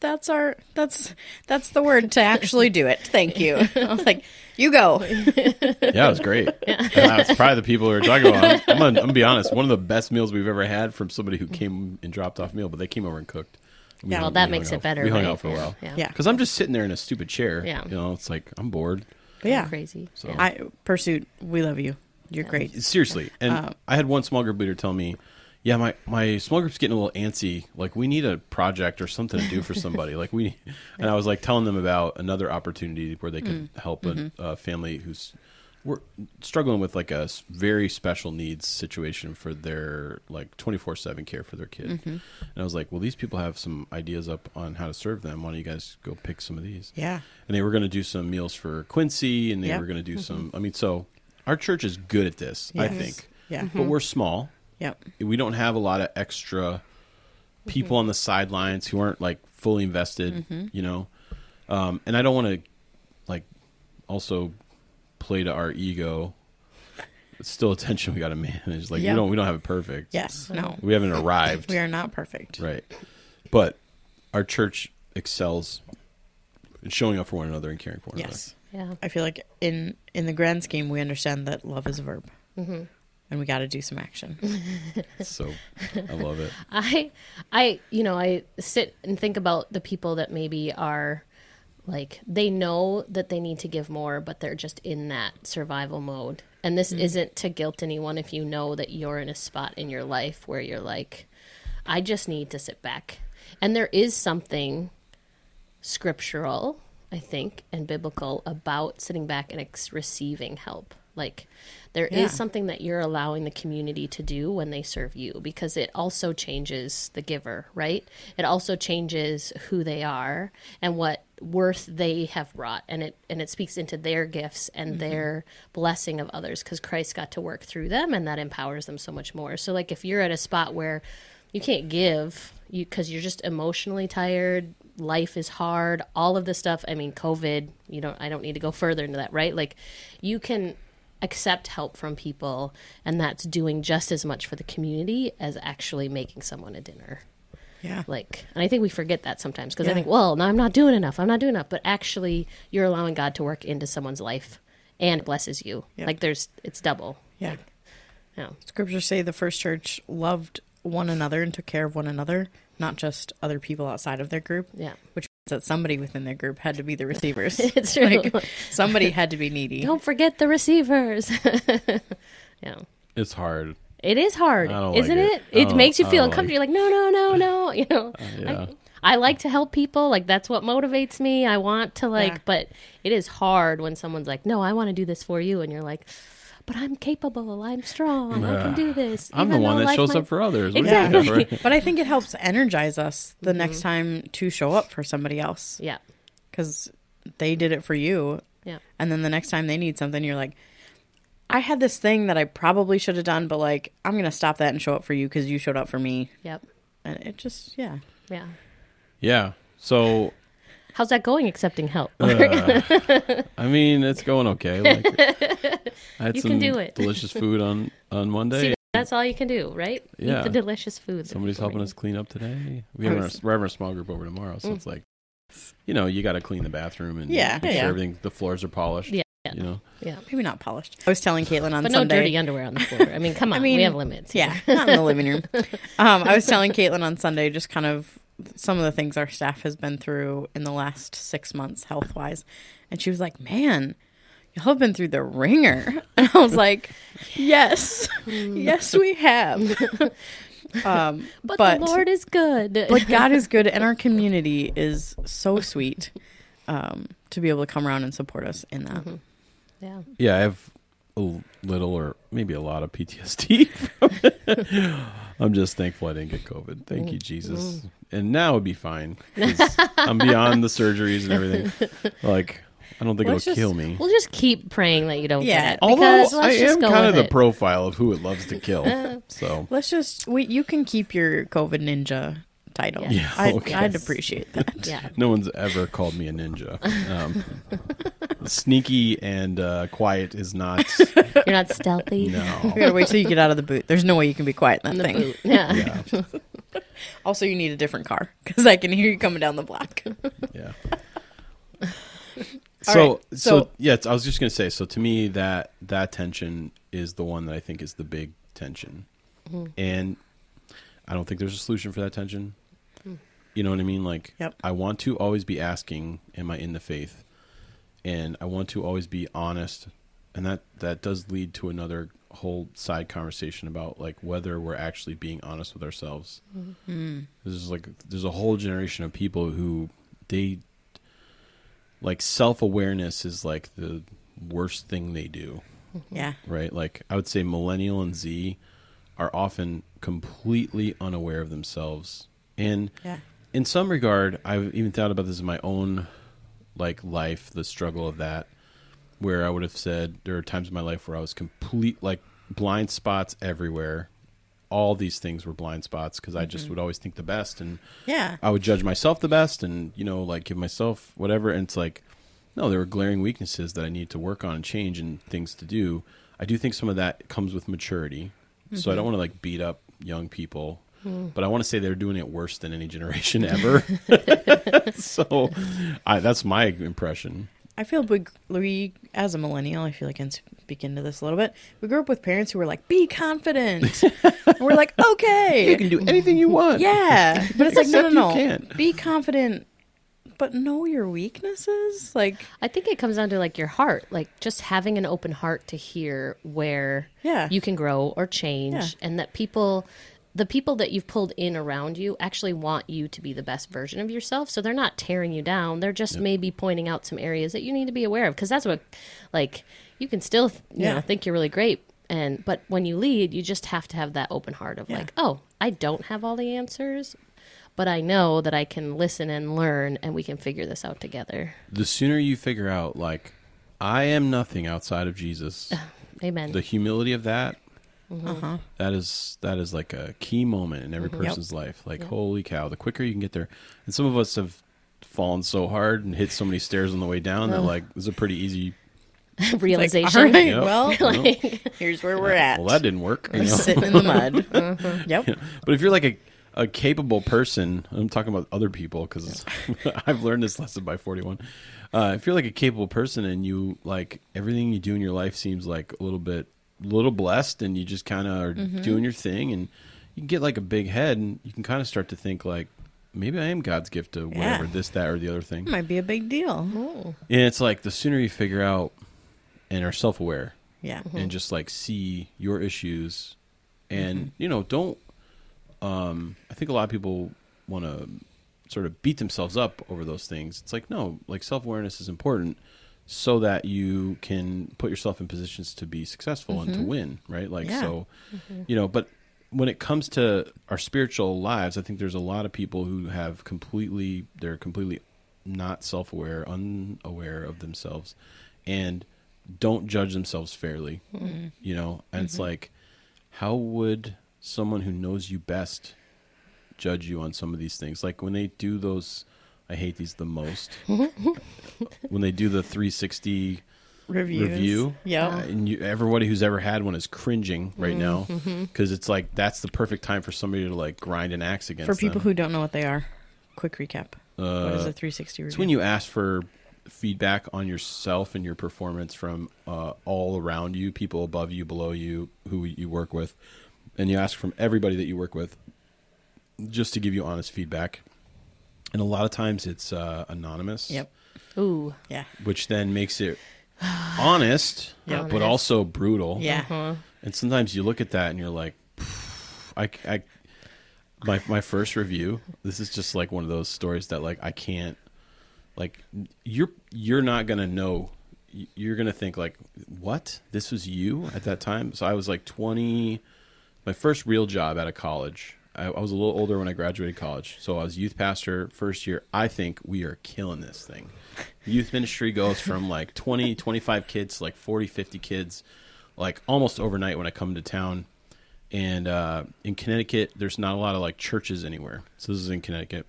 That's our that's that's the word to actually do it. Thank you. I was like, you go. Yeah, it was great. And that's probably the people who are talking about. it. I'm, gonna, I'm gonna be honest. One of the best meals we've ever had from somebody who came and dropped off meal, but they came over and cooked. We Yeah. hung- Well, that we makes hung it out- better. We hung right? out for a while. Yeah. Yeah. Because I'm just sitting there in a stupid chair. Yeah. You know, it's like I'm bored. But yeah, Crazy. So Yeah. I pursuit. We love you. You're great. seriously, and Uh, I had one small group leader tell me, "Yeah, my my small group's getting a little antsy. Like we need a project or something to do for somebody. like we." And I was like telling them about another opportunity where they could Mm. help Mm-hmm. a, a family who's we're struggling with like a very special needs situation for their like 24/7 care for their kid. Mm-hmm. And I was like, "Well, these people have some ideas up on how to serve them. Why don't you guys go pick some of these?" Yeah. And they were going to do some meals for Quincy and they Yep. were going to do some I mean, so our church is good at this, I think. Yeah. But we're small. Yep. We don't have a lot of extra people on the sidelines who aren't like fully invested, you know. Um, and I don't want to like also play to our ego. It's still a tension we got to manage. Like Yeah. we don't we don't have it perfect. Yes. No. We haven't arrived. We are not perfect. Right. But our church excels in showing up for one another and caring for one Yes. Yeah. I feel like in in the grand scheme, we understand that love is a verb, Mm-hmm. and we got to do some action. So I love it. I, I, you know, I sit and think about the people that maybe are like they know that they need to give more, but they're just in that survival mode. And this mm-hmm. isn't to guilt anyone if you know that you're in a spot in your life where you're like, I just need to sit back. And there is something scriptural, I think, and biblical about sitting back and ex- receiving help. Like, there is Yeah. something that you're allowing the community to do when they serve you because it also changes the giver, right? It also changes who they are and what worth they have brought and it and it speaks into their gifts and mm-hmm. their blessing of others because Christ got to work through them and that empowers them so much more. So like if you're at a spot where you can't give you because you're just emotionally tired life is hard all of this stuff i mean covid you don't i don't need to go further into that right like you can accept help from people and that's doing just as much for the community as actually making someone a dinner Yeah. like and i think we forget that sometimes because i think well no, i'm not doing enough i'm not doing enough but actually you're allowing god to work into someone's life and blesses you Yeah. like there's it's double Yeah. yeah Scriptures say the first church loved one another and took care of one another, not just other people outside of their group. yeah Which that somebody within their group had to be the receivers. it's true Like, somebody had to be needy. don't forget the receivers yeah It's hard. It is hard, isn't like it? it. It makes you feel don't like uncomfortable. You're like, no, no, no, no. You know, uh, yeah. I, I like to help people. Like that's what motivates me. I want to like, Yeah. but it is hard when someone's like, no, I want to do this for you, and you're like, but I'm capable. I'm strong. I can do this. I'm the one that life shows might- up for others. What Exactly. do you think, right? But I think it helps energize us the mm-hmm. next time to show up for somebody else Yeah, because they did it for you. yeah, And then the next time they need something, you're like, I had this thing that I probably should have done, but like, I'm going to stop that and show up for you because you showed up for me. yep, And it just, yeah. yeah. Yeah. So How's that going? Accepting help. uh, I mean, it's going okay. Like, I had You some can do it. delicious food on on Monday. See, that's all you can do, right? Yeah. Eat the delicious food. Somebody's helping bring us clean up today. We have our, we're having a small group over tomorrow, so it's like, you know, you got to clean the bathroom and Yeah, make yeah. sure everything the floors are polished. Yeah, yeah. You know. Yeah, Maybe not polished. I was telling Caitlin on but no Sunday. dirty underwear on the floor. I mean, come on, I mean, we have limits. Yeah, not in the living room. Um, I was telling Caitlin on Sunday just kind of some of the things our staff has been through in the last six months, health wise. And she was like, Man, y'all have been through the ringer. And I was like, Yes, yes, we have. um, But, but, the Lord is good. but God is good, and our community is so sweet um, to be able to come around and support us in that. yeah. yeah, I have a little or maybe a lot of PTSD. From it. I'm just thankful I didn't get COVID. Thank you, Jesus. And now it'd be fine. 'cause I'm beyond the surgeries and everything. Like, I don't think Let's it'll just- kill me. We'll just keep praying that you don't Yeah. get it. Although Because I let's just am go kind of with the it. profile of who it loves to kill. so Let's just we you can keep your COVID ninja title. Yeah. Yeah, I'd, okay. I'd appreciate that. yeah. no one's ever called me a ninja. Um, sneaky and uh, quiet is not. You're not stealthy. No. You gotta wait till you get out of the boot. There's no way you can be quiet in In that the thing. boot. Yeah. Yeah. Also, you need a different car because I can hear you coming down the block. Yeah. So, right, so, so- yeah, it's- I was just gonna say. So to me, that that tension is the one that I think is the big tension, Mm-hmm. and I don't think there's a solution for that tension. You know what I mean? Like, Yep. I want to always be asking, "Am I in the faith?" And I want to always be honest, and that that does lead to another whole side conversation about like whether we're actually being honest with ourselves. Mm-hmm. There's like there's a whole generation of people who they like self awareness is like the worst thing they do. Mm-hmm. Yeah. right? Like I would say millennial and Z are often completely unaware of themselves. And Yeah. in some regard, I've even thought about this in my own like life, the struggle of that, where I would have said there are times in my life where I was complete like blind spots everywhere. All these things were blind spots because I just mm-hmm. would always think the best and Yeah. I would judge myself the best and, you know, like give myself whatever. And it's like, no, there were glaring weaknesses that I need to work on and change and things to do. I do think some of that comes with maturity. So I mm-hmm. don't want to like beat up young people, but I want to say they're doing it worse than any generation ever. so I, that's my impression. I feel we, we, as a millennial, I feel like I can speak into this a little bit. We grew up with parents who were like, be confident. we're like, okay. You can do anything you want. Yeah. But it's like, no, no, Except you no. can't. Be confident, but know your weaknesses. Like, I think it comes down to like your heart, like just having an open heart to hear where Yeah. you can grow or change, Yeah. and that people, the people that you've pulled in around you, actually want you to be the best version of yourself. So they're not tearing you down; they're just maybe pointing out some areas that you need to be aware of, because that's what, like, you can still, you Yeah. know, think you're really great. And but when you lead, you just have to have that open heart of Yeah. like, oh, I don't have all the answers, but I know that I can listen and learn, and we can figure this out together. The sooner you figure out, like, I am nothing outside of Jesus, Amen. the humility of that uh-huh. that is that is like a key moment in every person's life like holy cow the quicker you can get there and some of us have fallen so hard and hit so many stairs on the way down that like it's a pretty easy Like, realization. Yep. well, Like, here's where we're at. well that didn't work you We're know? sitting in the mud. Yep. but if you're like a, a capable person i'm talking about other people because i've learned this lesson by 41 uh, if you're like a capable person and you like everything you do in your life seems like a little bit little blessed and you just kind of are Mm-hmm. doing your thing and you can get like a big head and you can kind of start to think like maybe i am god's gift to whatever Yeah. this that or the other thing Might be a big deal. and it's like the sooner you figure out and are self-aware Yeah. and just like see your issues and Mm-hmm. you know don't um i think a lot of people want to sort of beat themselves up over those things it's like no like self-awareness is important so that you can put yourself in positions to be successful and to mm-hmm. win right? Like Mm-hmm. So you know but when it comes to our spiritual lives i think there's a lot of people who have completely they're completely not self-aware unaware of themselves and don't judge themselves fairly mm-hmm. you know? And it's mm-hmm. like how would someone who knows you best judge you on some of these things? Like when they do those i hate these the most when they do the 360 Reviews. review Yep. uh, and you, everybody who's ever had one is cringing right now because it's like that's the perfect time for somebody to like grind an axe against For people them. who don't know what they are, quick recap. what is Uh, a 360 review? It's when you ask for feedback on yourself and your performance from uh, all around you, people above you, below you, who you work with, and you ask from everybody that you work with, just to give you honest feedback. And a lot of times it's uh, anonymous, Yep. ooh, Yeah. which then makes it honest, Yep. but Honest. also brutal. Yeah. And sometimes you look at that and you're like, I, I, my my first review. This is just like one of those stories that like I can't, like you're you're not gonna know. You're gonna think like, what? This was you at that time. So I was like 20. My first real job out of college. I, I was a little older when I graduated college, so I was youth pastor first year. I think we are killing this thing. Youth ministry goes from like 20, 25 kids to like 40, 50 kids, like almost overnight when I come to town. And uh, in Connecticut, there's not a lot of like churches anywhere. So this is in Connecticut.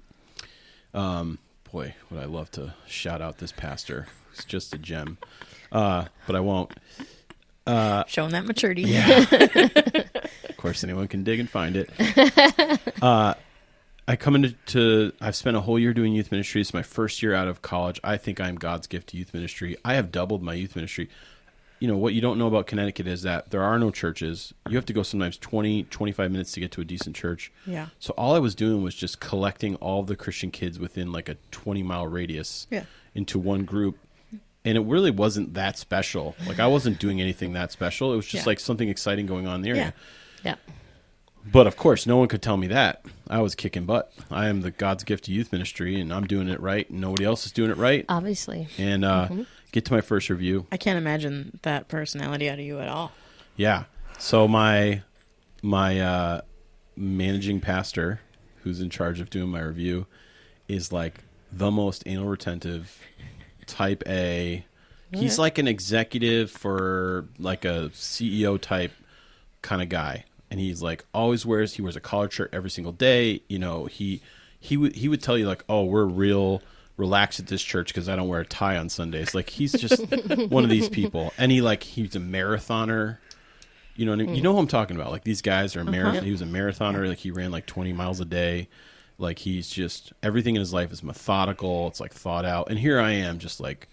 Um, boy, would I love to shout out this pastor. He's just a gem, uh, but I won't. Showing that maturity. Yeah. Of course, anyone can dig and find it. uh, I come into to, I've spent a whole year doing youth ministry. It's my first year out of college. I think I'm God's gift to youth ministry. I have doubled my youth ministry. You know, what you don't know about Connecticut is that there are no churches. You have to go sometimes 20, 25 minutes to get to a decent church. Yeah. So all I was doing was just collecting all the Christian kids within like a 20 mile radius Yeah. into one group. And it really wasn't that special. Like I wasn't doing anything that special. It was just Yeah. like something exciting going on in the area. Yeah. yeah. But of course, no one could tell me that. I was kicking butt. I am the God's gift to youth ministry, and I'm doing it right, and nobody else is doing it right. Obviously. And uh, get to my first review. I can't imagine that personality out of you at all. Yeah. So my my uh, managing pastor, who's in charge of doing my review, is like the most anal retentive, type A. He's like an executive for like a CEO type kind of guy, and he's like always wears he wears a collared shirt every single day. You know he he would he would tell you like, oh, we're real relaxed at this church because I don't wear a tie on Sundays. Like he's just one of these people, and he like he's a marathoner. You know, what I mean? you hmm. know who I'm talking about. Like these guys are marathon. Uh-huh. He was a marathoner. Like he ran like 20 miles a day. Like he's just everything in his life is methodical. It's like thought out. And here I am, just like,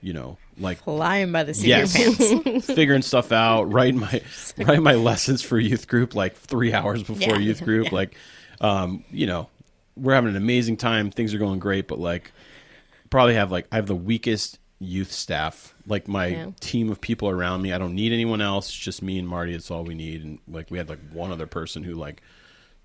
you know, like Flying by the seat yes, of your pants. figuring stuff out, writing my writing my lessons for youth group like three hours before Yeah. youth group. Like, um, you know, we're having an amazing time. Things are going great, but like, probably have like I have the weakest youth staff. Like my Yeah. team of people around me, I don't need anyone else. It's just me and Marty. It's all we need. And like we had like one other person who like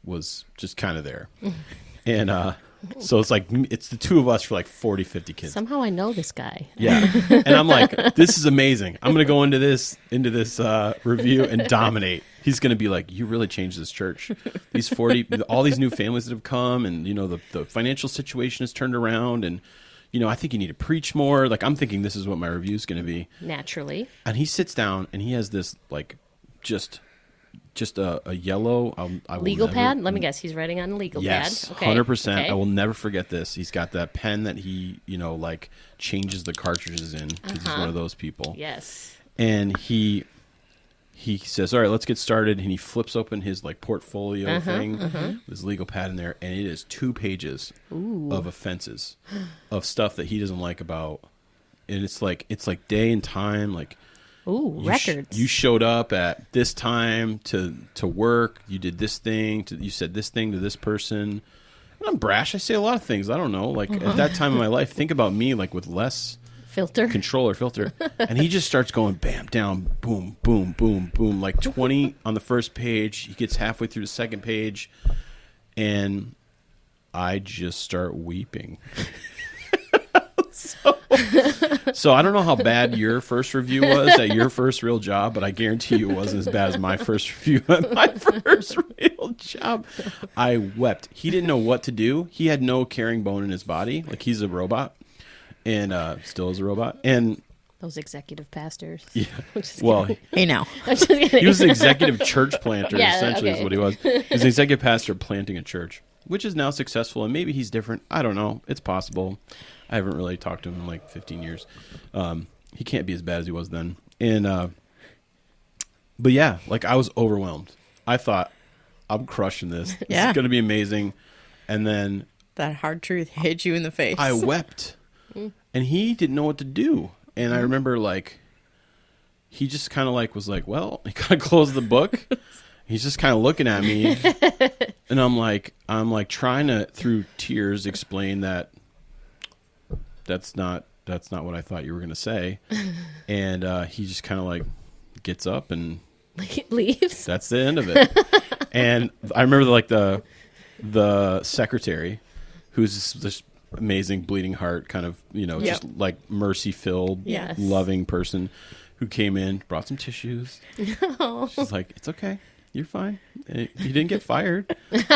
was just kind of there, and uh, so it's like it's the two of us for like 40, 50 kids. Somehow I know this guy. Yeah. And I'm like, this is amazing. I'm going to go into this into this uh, review and dominate. He's going to be like, you really changed this church. These 40 all these new families that have come and you know the the financial situation has turned around and you know, I think you need to preach more. Like I'm thinking this is what my review is going to be. Naturally. And he sits down and he has this like just just a, a yellow I'll, I Legal never- pad? Let me guess. He's writing on a legal Yes, pad. Okay. hundred percent. I will never forget this. He's got that pen that he, you know, like changes the cartridges in because he's Uh-huh. one of those people. Yes. And he he says, "All right, let's get started." And he flips open his like portfolio Uh-huh, thing, with his legal pad in there, and it is two pages of offenses of stuff that he doesn't like about. And it's like it's like day and time, like Ooh, you sh- records. you showed up at this time to to work. You did this thing. To, you said this thing to this person. And I'm brash. I say a lot of things. I don't know. Like Uh-huh. at that time in my life, think about me like with less Filter. control or filter. and he just starts going bam down, boom, boom, boom, boom, like 20 on the first page. He gets halfway through the second page, and I just start weeping. so, so I don't know how bad your first review was at your first real job, but I guarantee you it wasn't as bad as my first review at my first real job. I wept. He didn't know what to do. He had no caring bone in his body. Like he's a robot and uh, still is a robot. And Those executive pastors. yeah, well, kidding. Hey, now. I'm just kidding. he was an executive church planter. Yeah, essentially, okay. is what he was. He was an executive pastor planting a church, which is now successful. And maybe he's different. I don't know. It's possible. I haven't really talked to him in like 15 years. Um, he can't be as bad as he was then. And uh, but yeah, like I was overwhelmed. I thought I'm crushing this. This Yeah. is going to be amazing. And then That hard truth hit you in the face. I wept. And he didn't know what to do. And I remember like he just kind of like was like, "Well," he kind of closed the book. He's just kind of looking at me. and I'm like I'm like trying to through tears explain that that's not that's not what I thought you were going to say. And uh he just kind of like gets up and leaves. that's the end of it. and I remember like the the secretary, who's this, this amazing bleeding heart kind of you know Yep. just like mercy filled, Yes. loving person who came in, brought some tissues. Oh. She's like, "It's okay." You're fine. Eh, You didn't get fired. Might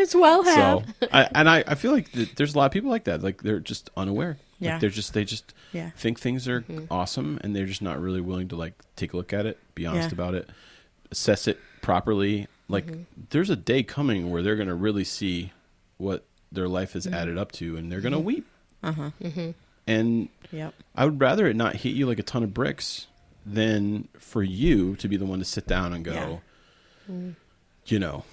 as well have. So, I, and I, I feel like th- there's a lot of people like that. Like they're just unaware. Like, Yeah. they're just they just Yeah. think things are mm-hmm. awesome, and they're just not really willing to like take a look at it, be honest Yeah. about it, assess it properly. Like mm-hmm. there's a day coming where they're gonna really see what their life has mm-hmm. added up to, and they're gonna weep. Uh huh. And Yep. I would rather it not hit you like a ton of bricks than for you to be the one to sit down and go, you know,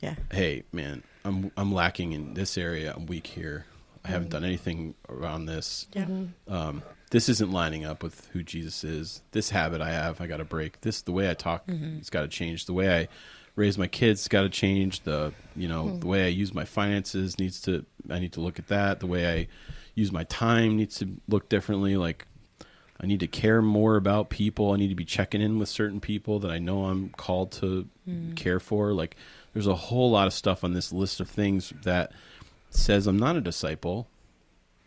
Yeah. hey man i'm i'm lacking in this area i'm weak here i haven't mm-hmm. done anything around this. Yeah. Mm-hmm. um this isn't lining up with who jesus is. This habit i have i got to break. This the way i talk mm-hmm. it's got to change. The way i raise my kids got to change. The you know the way i use my finances needs to i need to look at that. The way i use my time needs to look differently. Like I need to care more about people. I need to be checking in with certain people that I know I'm called to hmm. care for. Like, there's a whole lot of stuff on this list of things that says I'm not a disciple.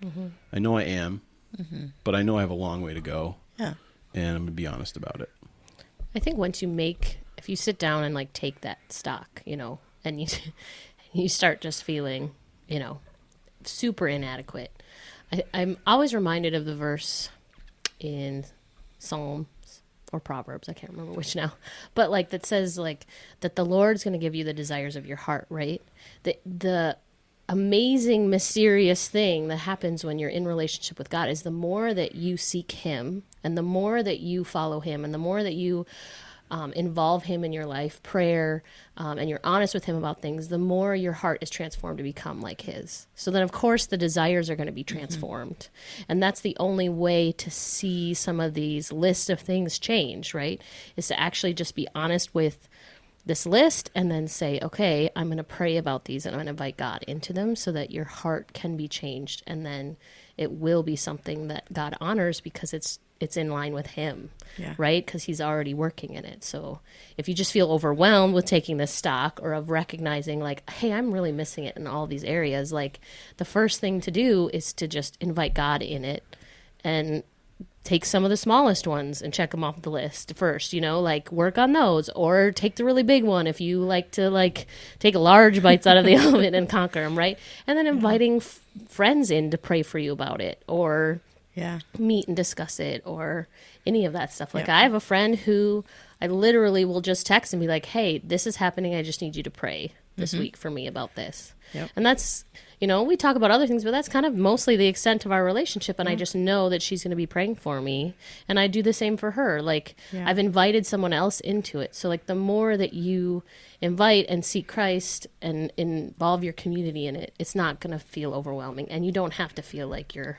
Mm-hmm. I know I am, mm-hmm. but I know I have a long way to go, Yeah. and I'm gonna be honest about it. I think once you make, if you sit down and like take that stock, you know, and you you start just feeling, you know, super inadequate. I, I'm always reminded of the verse in Psalms or Proverbs, I can't remember which now, but like that says like that the Lord's going to give you the desires of your heart, right? The the amazing mysterious thing that happens when you're in relationship with God is the more that you seek him and the more that you follow him and the more that you um, involve him in your life prayer um, and you're honest with him about things the more your heart is transformed to become like his. So then of course the desires are going to be transformed. And that's the only way to see some of these lists of things change right? Is to actually just be honest with this list and then say, okay, I'm going to pray about these and I'm going to invite God into them so that your heart can be changed. And then it will be something that God honors because it's it's in line with him. Yeah. Right? Cuz he's already working in it. So if you just feel overwhelmed with taking this stock or of recognizing like, hey, I'm really missing it in all these areas, like the first thing to do is to just invite God in it and take some of the smallest ones and check them off the list first you know like work on those or take the really big one if you like to like take large bites out of the oven and conquer them right? And then inviting f- friends in to pray for you about it or Yeah. meet and discuss it or any of that stuff. Like Yeah. i have a friend who i literally will just text and be like hey this is happening. I just need you to pray this mm-hmm. week for me about this. Yep. and that's you know we talk about other things but that's kind of mostly the extent of our relationship and i just know that she's going to be praying for me and i do the same for her. Like Yeah. i've invited someone else into it. So like the more that you invite and seek christ and involve your community in it it's not going to feel overwhelming and you don't have to feel like you're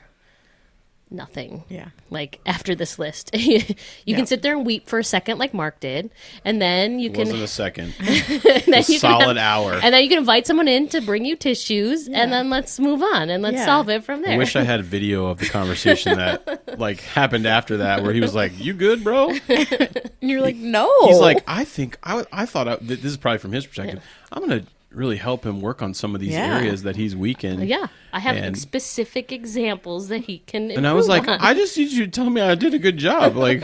nothing Yeah. like after this list you Yeah. can sit there and weep for a second like mark did and then you It can wasn't a second, and then a you can solid have- hour. and then you can invite someone in to bring you tissues, Yeah. and then let's move on and let's Yeah. solve it from there. I wish I had a video of the conversation that like happened after that, where he was like, "You good, bro?" And you're like, no. He's like, "I think I, I thought I, this is probably from his perspective. I'm gonna really help him work on some of these Yeah. areas that he's weak in." yeah, I have And- specific examples that he can. And I was like, on. "I just need you to tell me I did a good job. Like,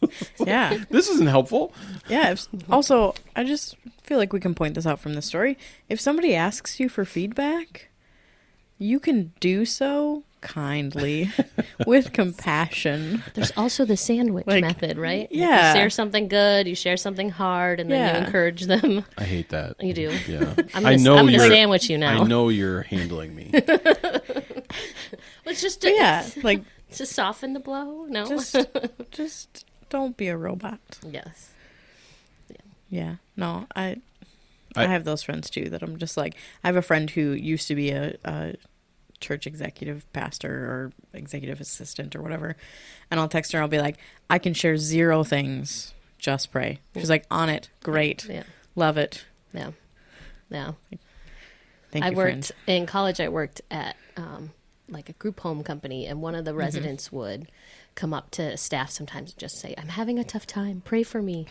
yeah. this isn't helpful." Yeah. If, also, I just feel like we can point this out from the story. If somebody asks you for feedback, you can do so kindly with compassion. There's also the sandwich Like, method, right? yeah. you share something good, you share something hard, and then Yeah. you encourage them. I hate that. You do. Yeah, I'm gonna, know I'm gonna you're. sandwich you now. I know you're handling me. It's just But to, yeah, like to soften the blow. No. just just don't be a robot. yes. Yeah. No, I, I I- have those friends too that I'm just like I have a friend who used to be a, a church executive pastor or executive assistant or whatever. And I'll text her, I'll be like, I can share zero things. Just pray. She's like, on it. Great. Yeah. Love it. Yeah. Yeah. Thank I you, worked friend. in college. I worked at um, like a group home company, and one of the residents would come up to staff sometimes and just say, "I'm having a tough time. Pray for me."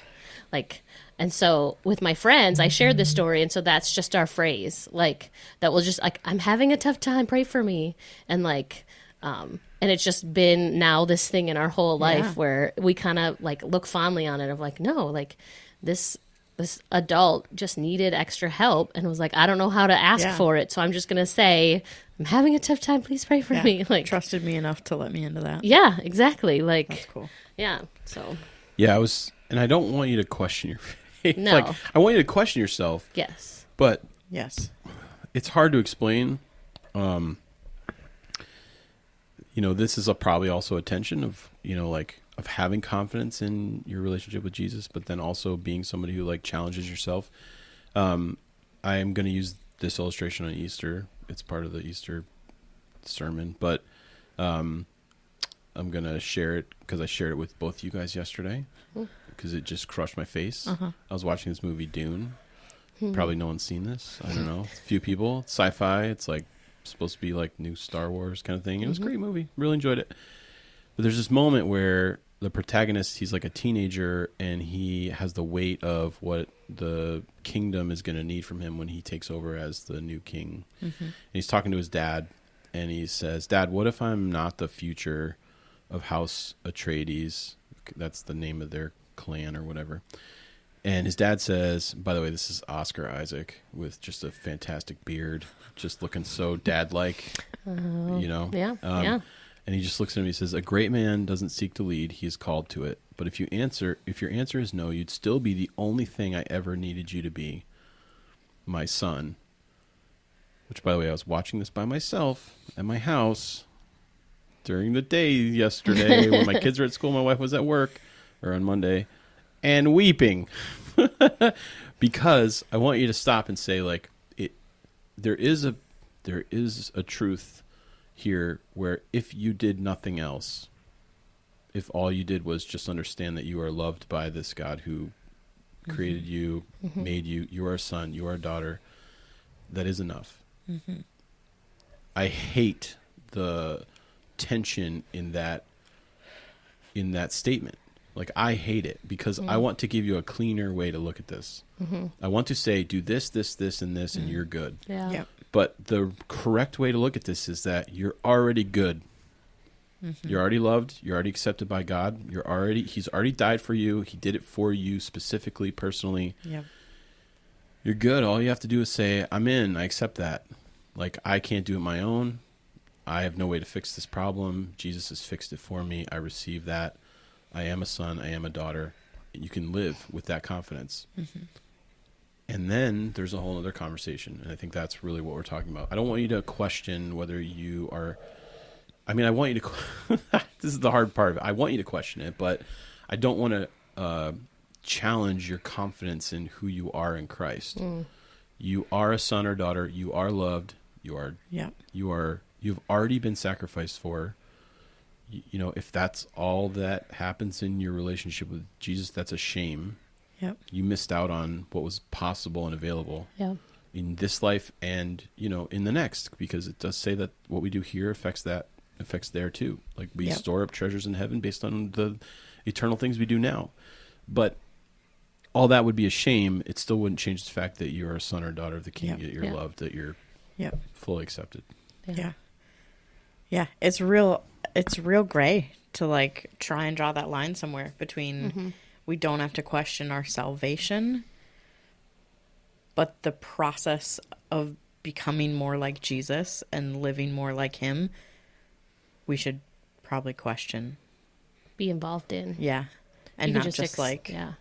Like, and so with my friends, I shared this story, and so that's just our phrase. Like that will just like, "I'm having a tough time. Pray for me," and like. Um, and it's just been now this thing in our whole life Yeah. where we kind of like look fondly on it of like no like this this adult just needed extra help and was like i don't know how to ask Yeah. for it so i'm just gonna say i'm having a tough time please pray for Yeah. me like Trusted me enough to let me into that. yeah exactly Like, That's like cool. yeah so Yeah, I was, and I don't want you to question your faith. No. Like, I want you to question yourself, yes but Yes. it's hard to explain. Um, you know, this is a probably also a tension of you know, like of having confidence in your relationship with Jesus, but then also being somebody who like challenges yourself. Um, I am going to use this illustration on Easter. It's part of the Easter sermon, but um, I'm going to share it because I shared it with both you guys yesterday because it just crushed my face. Uh-huh. I was watching this movie Dune. Probably no one's seen this. I don't know. A few people. It's sci-fi. It's like supposed to be like new Star Wars kind of thing. It was a great movie. Really enjoyed it. But there's this moment where the protagonist, he's like a teenager and he has the weight of what the kingdom is going to need from him when he takes over as the new king. And he's talking to his dad and he says, "Dad, what if I'm not the future of House Atreides? That's the name of their clan or whatever." And his dad says, "By the way, this is Oscar Isaac with just a fantastic beard, just looking so dad-like, you know." yeah, Um, yeah. And he just looks at him. He says, "A great man doesn't seek to lead; he is called to it. But if you answer, if your answer is no, you'd still be the only thing I ever needed you to be, my son." Which, by the way, I was watching this by myself at my house during the day yesterday when my kids were at school. My wife was at work, or on Monday, and weeping because I want you to stop and say, like, it. There is a, there is a truth here where if you did nothing else, if all you did was just understand that you are loved by this God who mm-hmm. created you, mm-hmm. made you, you are a son, you are a daughter, that is enough. Mm-hmm. I hate the tension in that in that statement. Like I hate it because I mm. want to give you a cleaner way to look at this. I want to say do this, this, this, and this, and mm. you're good. Yeah. Yep. But the correct way to look at this is that you're already good. Mm-hmm. You're already loved. You're already accepted by God. You're already He's already died for you. He did it for you specifically, personally. Yep. You're good. All you have to do is say, "I'm in. I accept that." Like I can't do it my own. I have no way to fix this problem. Jesus has fixed it for me. I receive that. I am a son. I am a daughter. You can live with that confidence. Mm-hmm. And then there's a whole other conversation, and I think that's really what we're talking about. I don't want you to question whether you are. I mean, I want you to. this is the hard part of it. I want you to question it, but I don't want to uh, challenge your confidence in who you are in Christ. You are a son or daughter. You are loved. You are Yep. you are you've already been sacrificed for you, you know if that's all that happens in your relationship with jesus that's a shame Yep. you missed out on what was possible and available Yeah. in this life and you know in the next because it does say that what we do here affects that affects there too like we Yep. store up treasures in heaven based on the eternal things we do now but all that would be a shame it still wouldn't change the fact that you're a son or daughter of the king Yep. that you're Yeah. loved that you're Yep. fully accepted Yeah. Yeah. It's real it's real gray to like try and draw that line somewhere between mm-hmm. We don't have to question our salvation, but the process of becoming more like Jesus and living more like him, we should probably question. Be involved in. Yeah. And not just, ex- like yeah.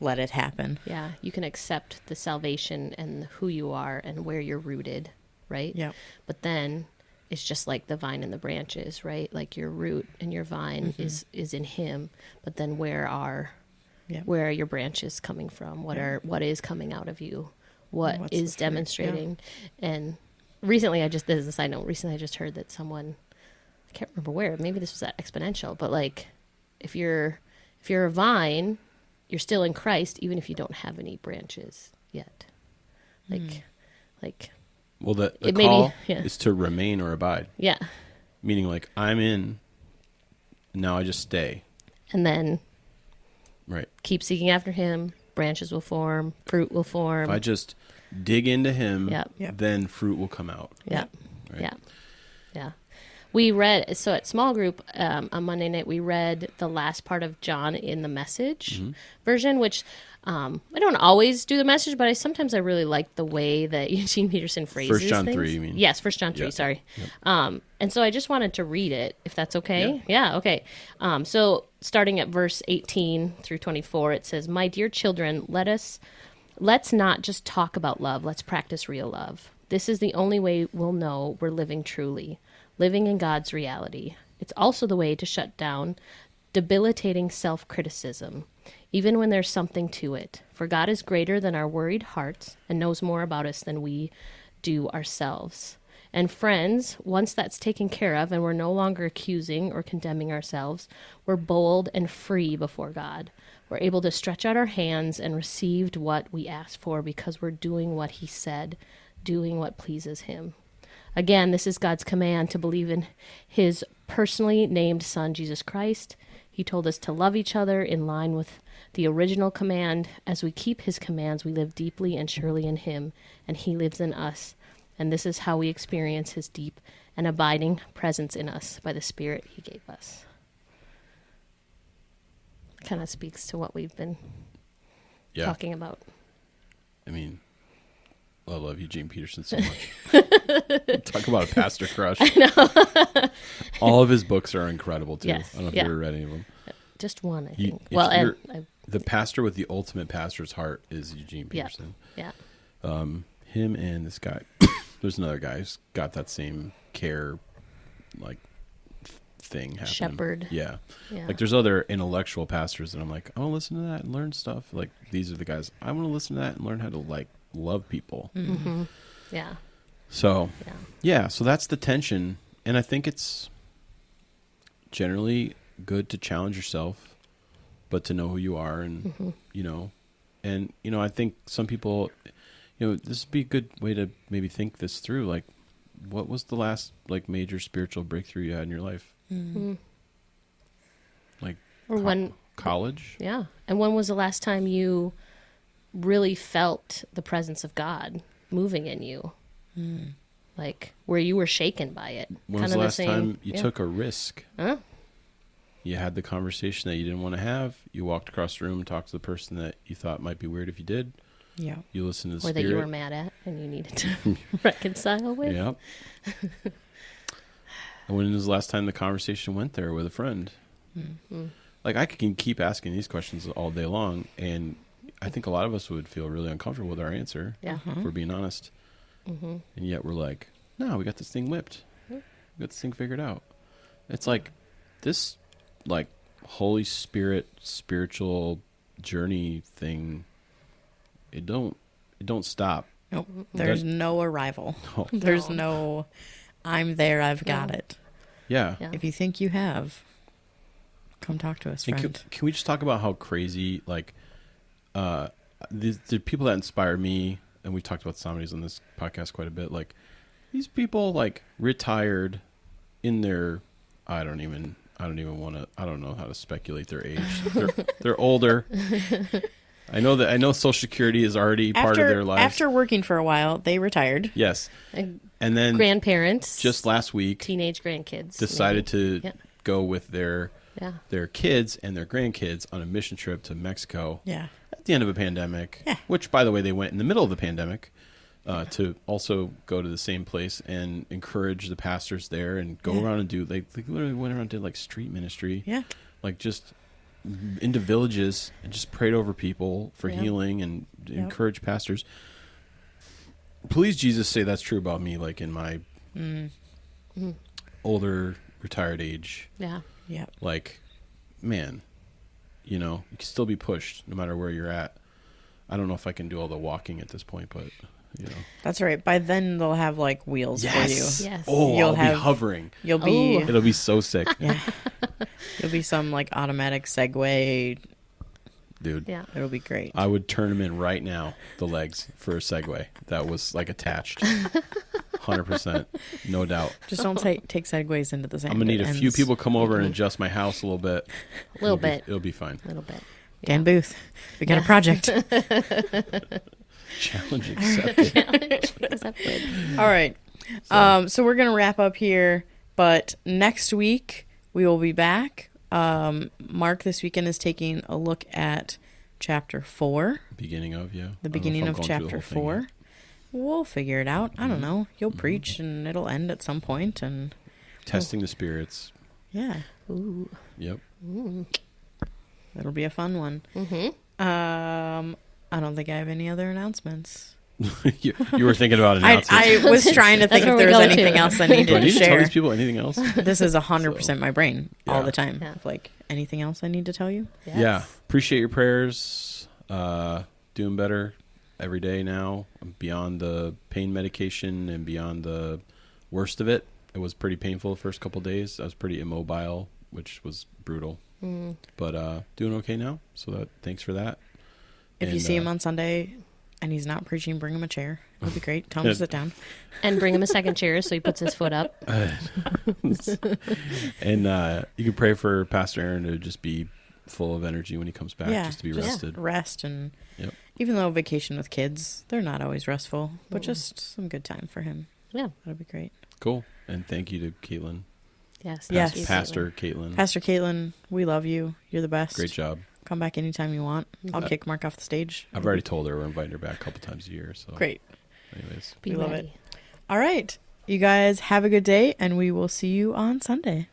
let it happen. Yeah. You can accept the salvation and who you are and where you're rooted, right? Yeah. But then it's just like the vine and the branches, right? Like your root and your vine Mm-hmm. is is in him, but then where are Yep. where are your branches coming from? What are what is coming out of you? What What's is fruit? Yeah. demonstrating? And recently I just this is a side note, recently I just heard that someone I can't remember where, maybe this was at exponential, but like if you're if you're a vine, you're still in Christ even if you don't have any branches yet. Like Hmm. like Well, the, the It may be- call yeah. is to remain or abide, yeah. meaning like I'm in. Now I just stay. And then Right. keep seeking after him, branches will form, fruit will form. If I just dig into Him, Yep. Yep. then fruit will come out. Yeah. Right. Yeah. Yeah. We read, so at small group um, on Monday night, we read the last part of John in the message Mm-hmm. version, which um, I don't always do the message, but I sometimes I really like the way that Eugene Peterson phrases First John things. 3, you mean? Yes, First John 3, Yeah. sorry. Um, and so I just wanted to read it, if that's okay. Yeah, okay. Um, so starting at verse 18 through 24, it says, My dear children, let us let's not just talk about love, let's practice real love. This is the only way we'll know we're living truly, living in God's reality. It's also the way to shut down debilitating self criticism, even when there's something to it. For God is greater than our worried hearts and knows more about us than we do ourselves. And friends, once that's taken care of and we're no longer accusing or condemning ourselves, we're bold and free before God. We're able to stretch out our hands and receive what we asked for because we're doing what He said, doing what pleases Him. Again, this is God's command to believe in His personally named Son, Jesus Christ. He told us to love each other in line with the original command. As we keep His commands, we live deeply and surely in Him, and He lives in us. And this is how we experience His deep and abiding presence in us by the Spirit He gave us. Kind of speaks to what we've been Yeah. talking about. I mean, I love Eugene Peterson so much. Talk about a pastor crush. All of his books are incredible too. Yes, I don't know if yeah. you ever read any of them. Just one, I think. if well, and I, The pastor with the ultimate pastor's heart is Eugene Yeah. Peterson. yeah, Him and this guy. There's another guy who's got that same care, like thing happening. Shepherd. Yeah. yeah. Like there's other intellectual pastors that I'm like, I want to listen to that and learn stuff. Like these are the guys I want to listen to that and learn how to like love people. hmm Yeah, So yeah, yeah, so that's the tension, and I think it's generally good to challenge yourself, but to know who you are, and mm-hmm. you know, and you know, I think some people, you know, this would be a good way to maybe think this through. Like, what was the last like major spiritual breakthrough you had in your life? Mhm. Like or co- when, college? yeah. And when was the last time you really felt the presence of God moving in you? Mm. Like where you were shaken by it? When was Kinda the last same- time you yeah. took a risk? Huh? You had the conversation that you didn't want to have. You walked across the room and talked to the person that you thought might be weird if you did. Yeah. You listened to the or spirit. that you were mad at and you needed to reconcile with? Yep. and when was the last time the conversation went there with a friend? Mm. Like I can keep asking these questions all day long, and I think a lot of us would feel really uncomfortable with our answer. Yeah. If we're being honest, hmm and yet we're like, "No, we got this thing whipped. We got this thing figured out." It's like this, like Holy Spirit spiritual journey thing. It don't. It don't stop. Nope. There's no arrival. No. There's No. no, I'm there, I've got No. it. Yeah. Yeah. If you think you have, come talk to us, friend. can, can we just talk about how crazy, like, uh, the, the people that inspire me, and we've talked about somebody's on this podcast quite a bit. Like, these people, like, retired in their, I don't even, I don't even want to, I don't know how to speculate their age. They're, they're older. I know that I know Social Security is already part after, of their lives. after working for a while, they retired. yes, And and then grandparents, just last week teenage grandkids, decided to Yeah. go with their Yeah. their kids and their grandkids on a mission trip to Mexico. Yeah. at the end of a pandemic, Yeah. which, by the way, they went in the middle of the pandemic uh, to also go to the same place and encourage the pastors there and go Yeah. around and do like they literally went around and did like street ministry, Yeah. like just into villages and just prayed over people for Yeah. healing and Yep. encourage pastors. Please, Jesus, say that's true about me, like in my Mm. older retired age. Yeah. Yeah. Like, man, you know, you can still be pushed no matter where you're at. I don't know if I can do all the walking at this point, but you know, That's right. By then they'll have like wheels for you. Yes. Oh, You'll I'll have- be hovering. You'll be Ooh. It'll be so sick, yeah. You'll be some like automatic Segway. dude. Yeah. It'll be great. I would turn them in right now, the legs for a Segway that was like attached, hundred percent, no doubt. Just don't take take Segways into the same. I'm gonna need a few people come over and mm-hmm. adjust my house a little bit. A little It'll be- bit. it'll be fine. A little bit. Dan Booth, we got a project. Challenge accepted. Accepted. All right. Um, so we're gonna wrap up here, but next week we will be back. Um, Mark this weekend is taking a look at chapter four, Beginning of yeah. The don't know if beginning of going through the chapter four. yet. Mm-hmm. We'll figure it out. I don't know. You'll preach and it'll end at some point, and Testing the spirits. yeah, Ooh. Yep. That'll be a fun one. Mm-hmm. Um, I don't think I have any other announcements. you, you were thinking about announcements. I was trying to think if there was anything to. else I needed Do I to need to tell share. these people anything else? This is hundred percent my brain all the time. Yeah. Like anything else I need to tell you? Yes. Yeah. Appreciate your prayers. Uh, doing better every day now. I'm beyond the pain medication and beyond the worst of it. It was pretty painful the first couple days. I was pretty immobile, which was brutal. Mm. But uh, doing okay now. So that thanks for that. If you And, see him uh, on Sunday and he's not preaching, bring him a chair. It'll be great. Tell him to sit down. And bring him a second chair so he puts his foot up. and uh, you can pray for Pastor Aaron to just be full of energy when he comes back, yeah, just to be just rested. Rest and Yep. even though vacation with kids, they're not always restful, but just some good time for him. Yeah. That'll be great. Cool. And thank you to Caitlin, Yes. Yes. Pastor Caitlin. Pastor Caitlin, we love you. You're the best. Great job. Come back anytime you want. I'll Uh, kick Mark off the stage. I've already told her we're inviting her back a couple times a year. So Great. Anyways, Be We love ready. All right. You guys have a good day, and we will see you on Sunday.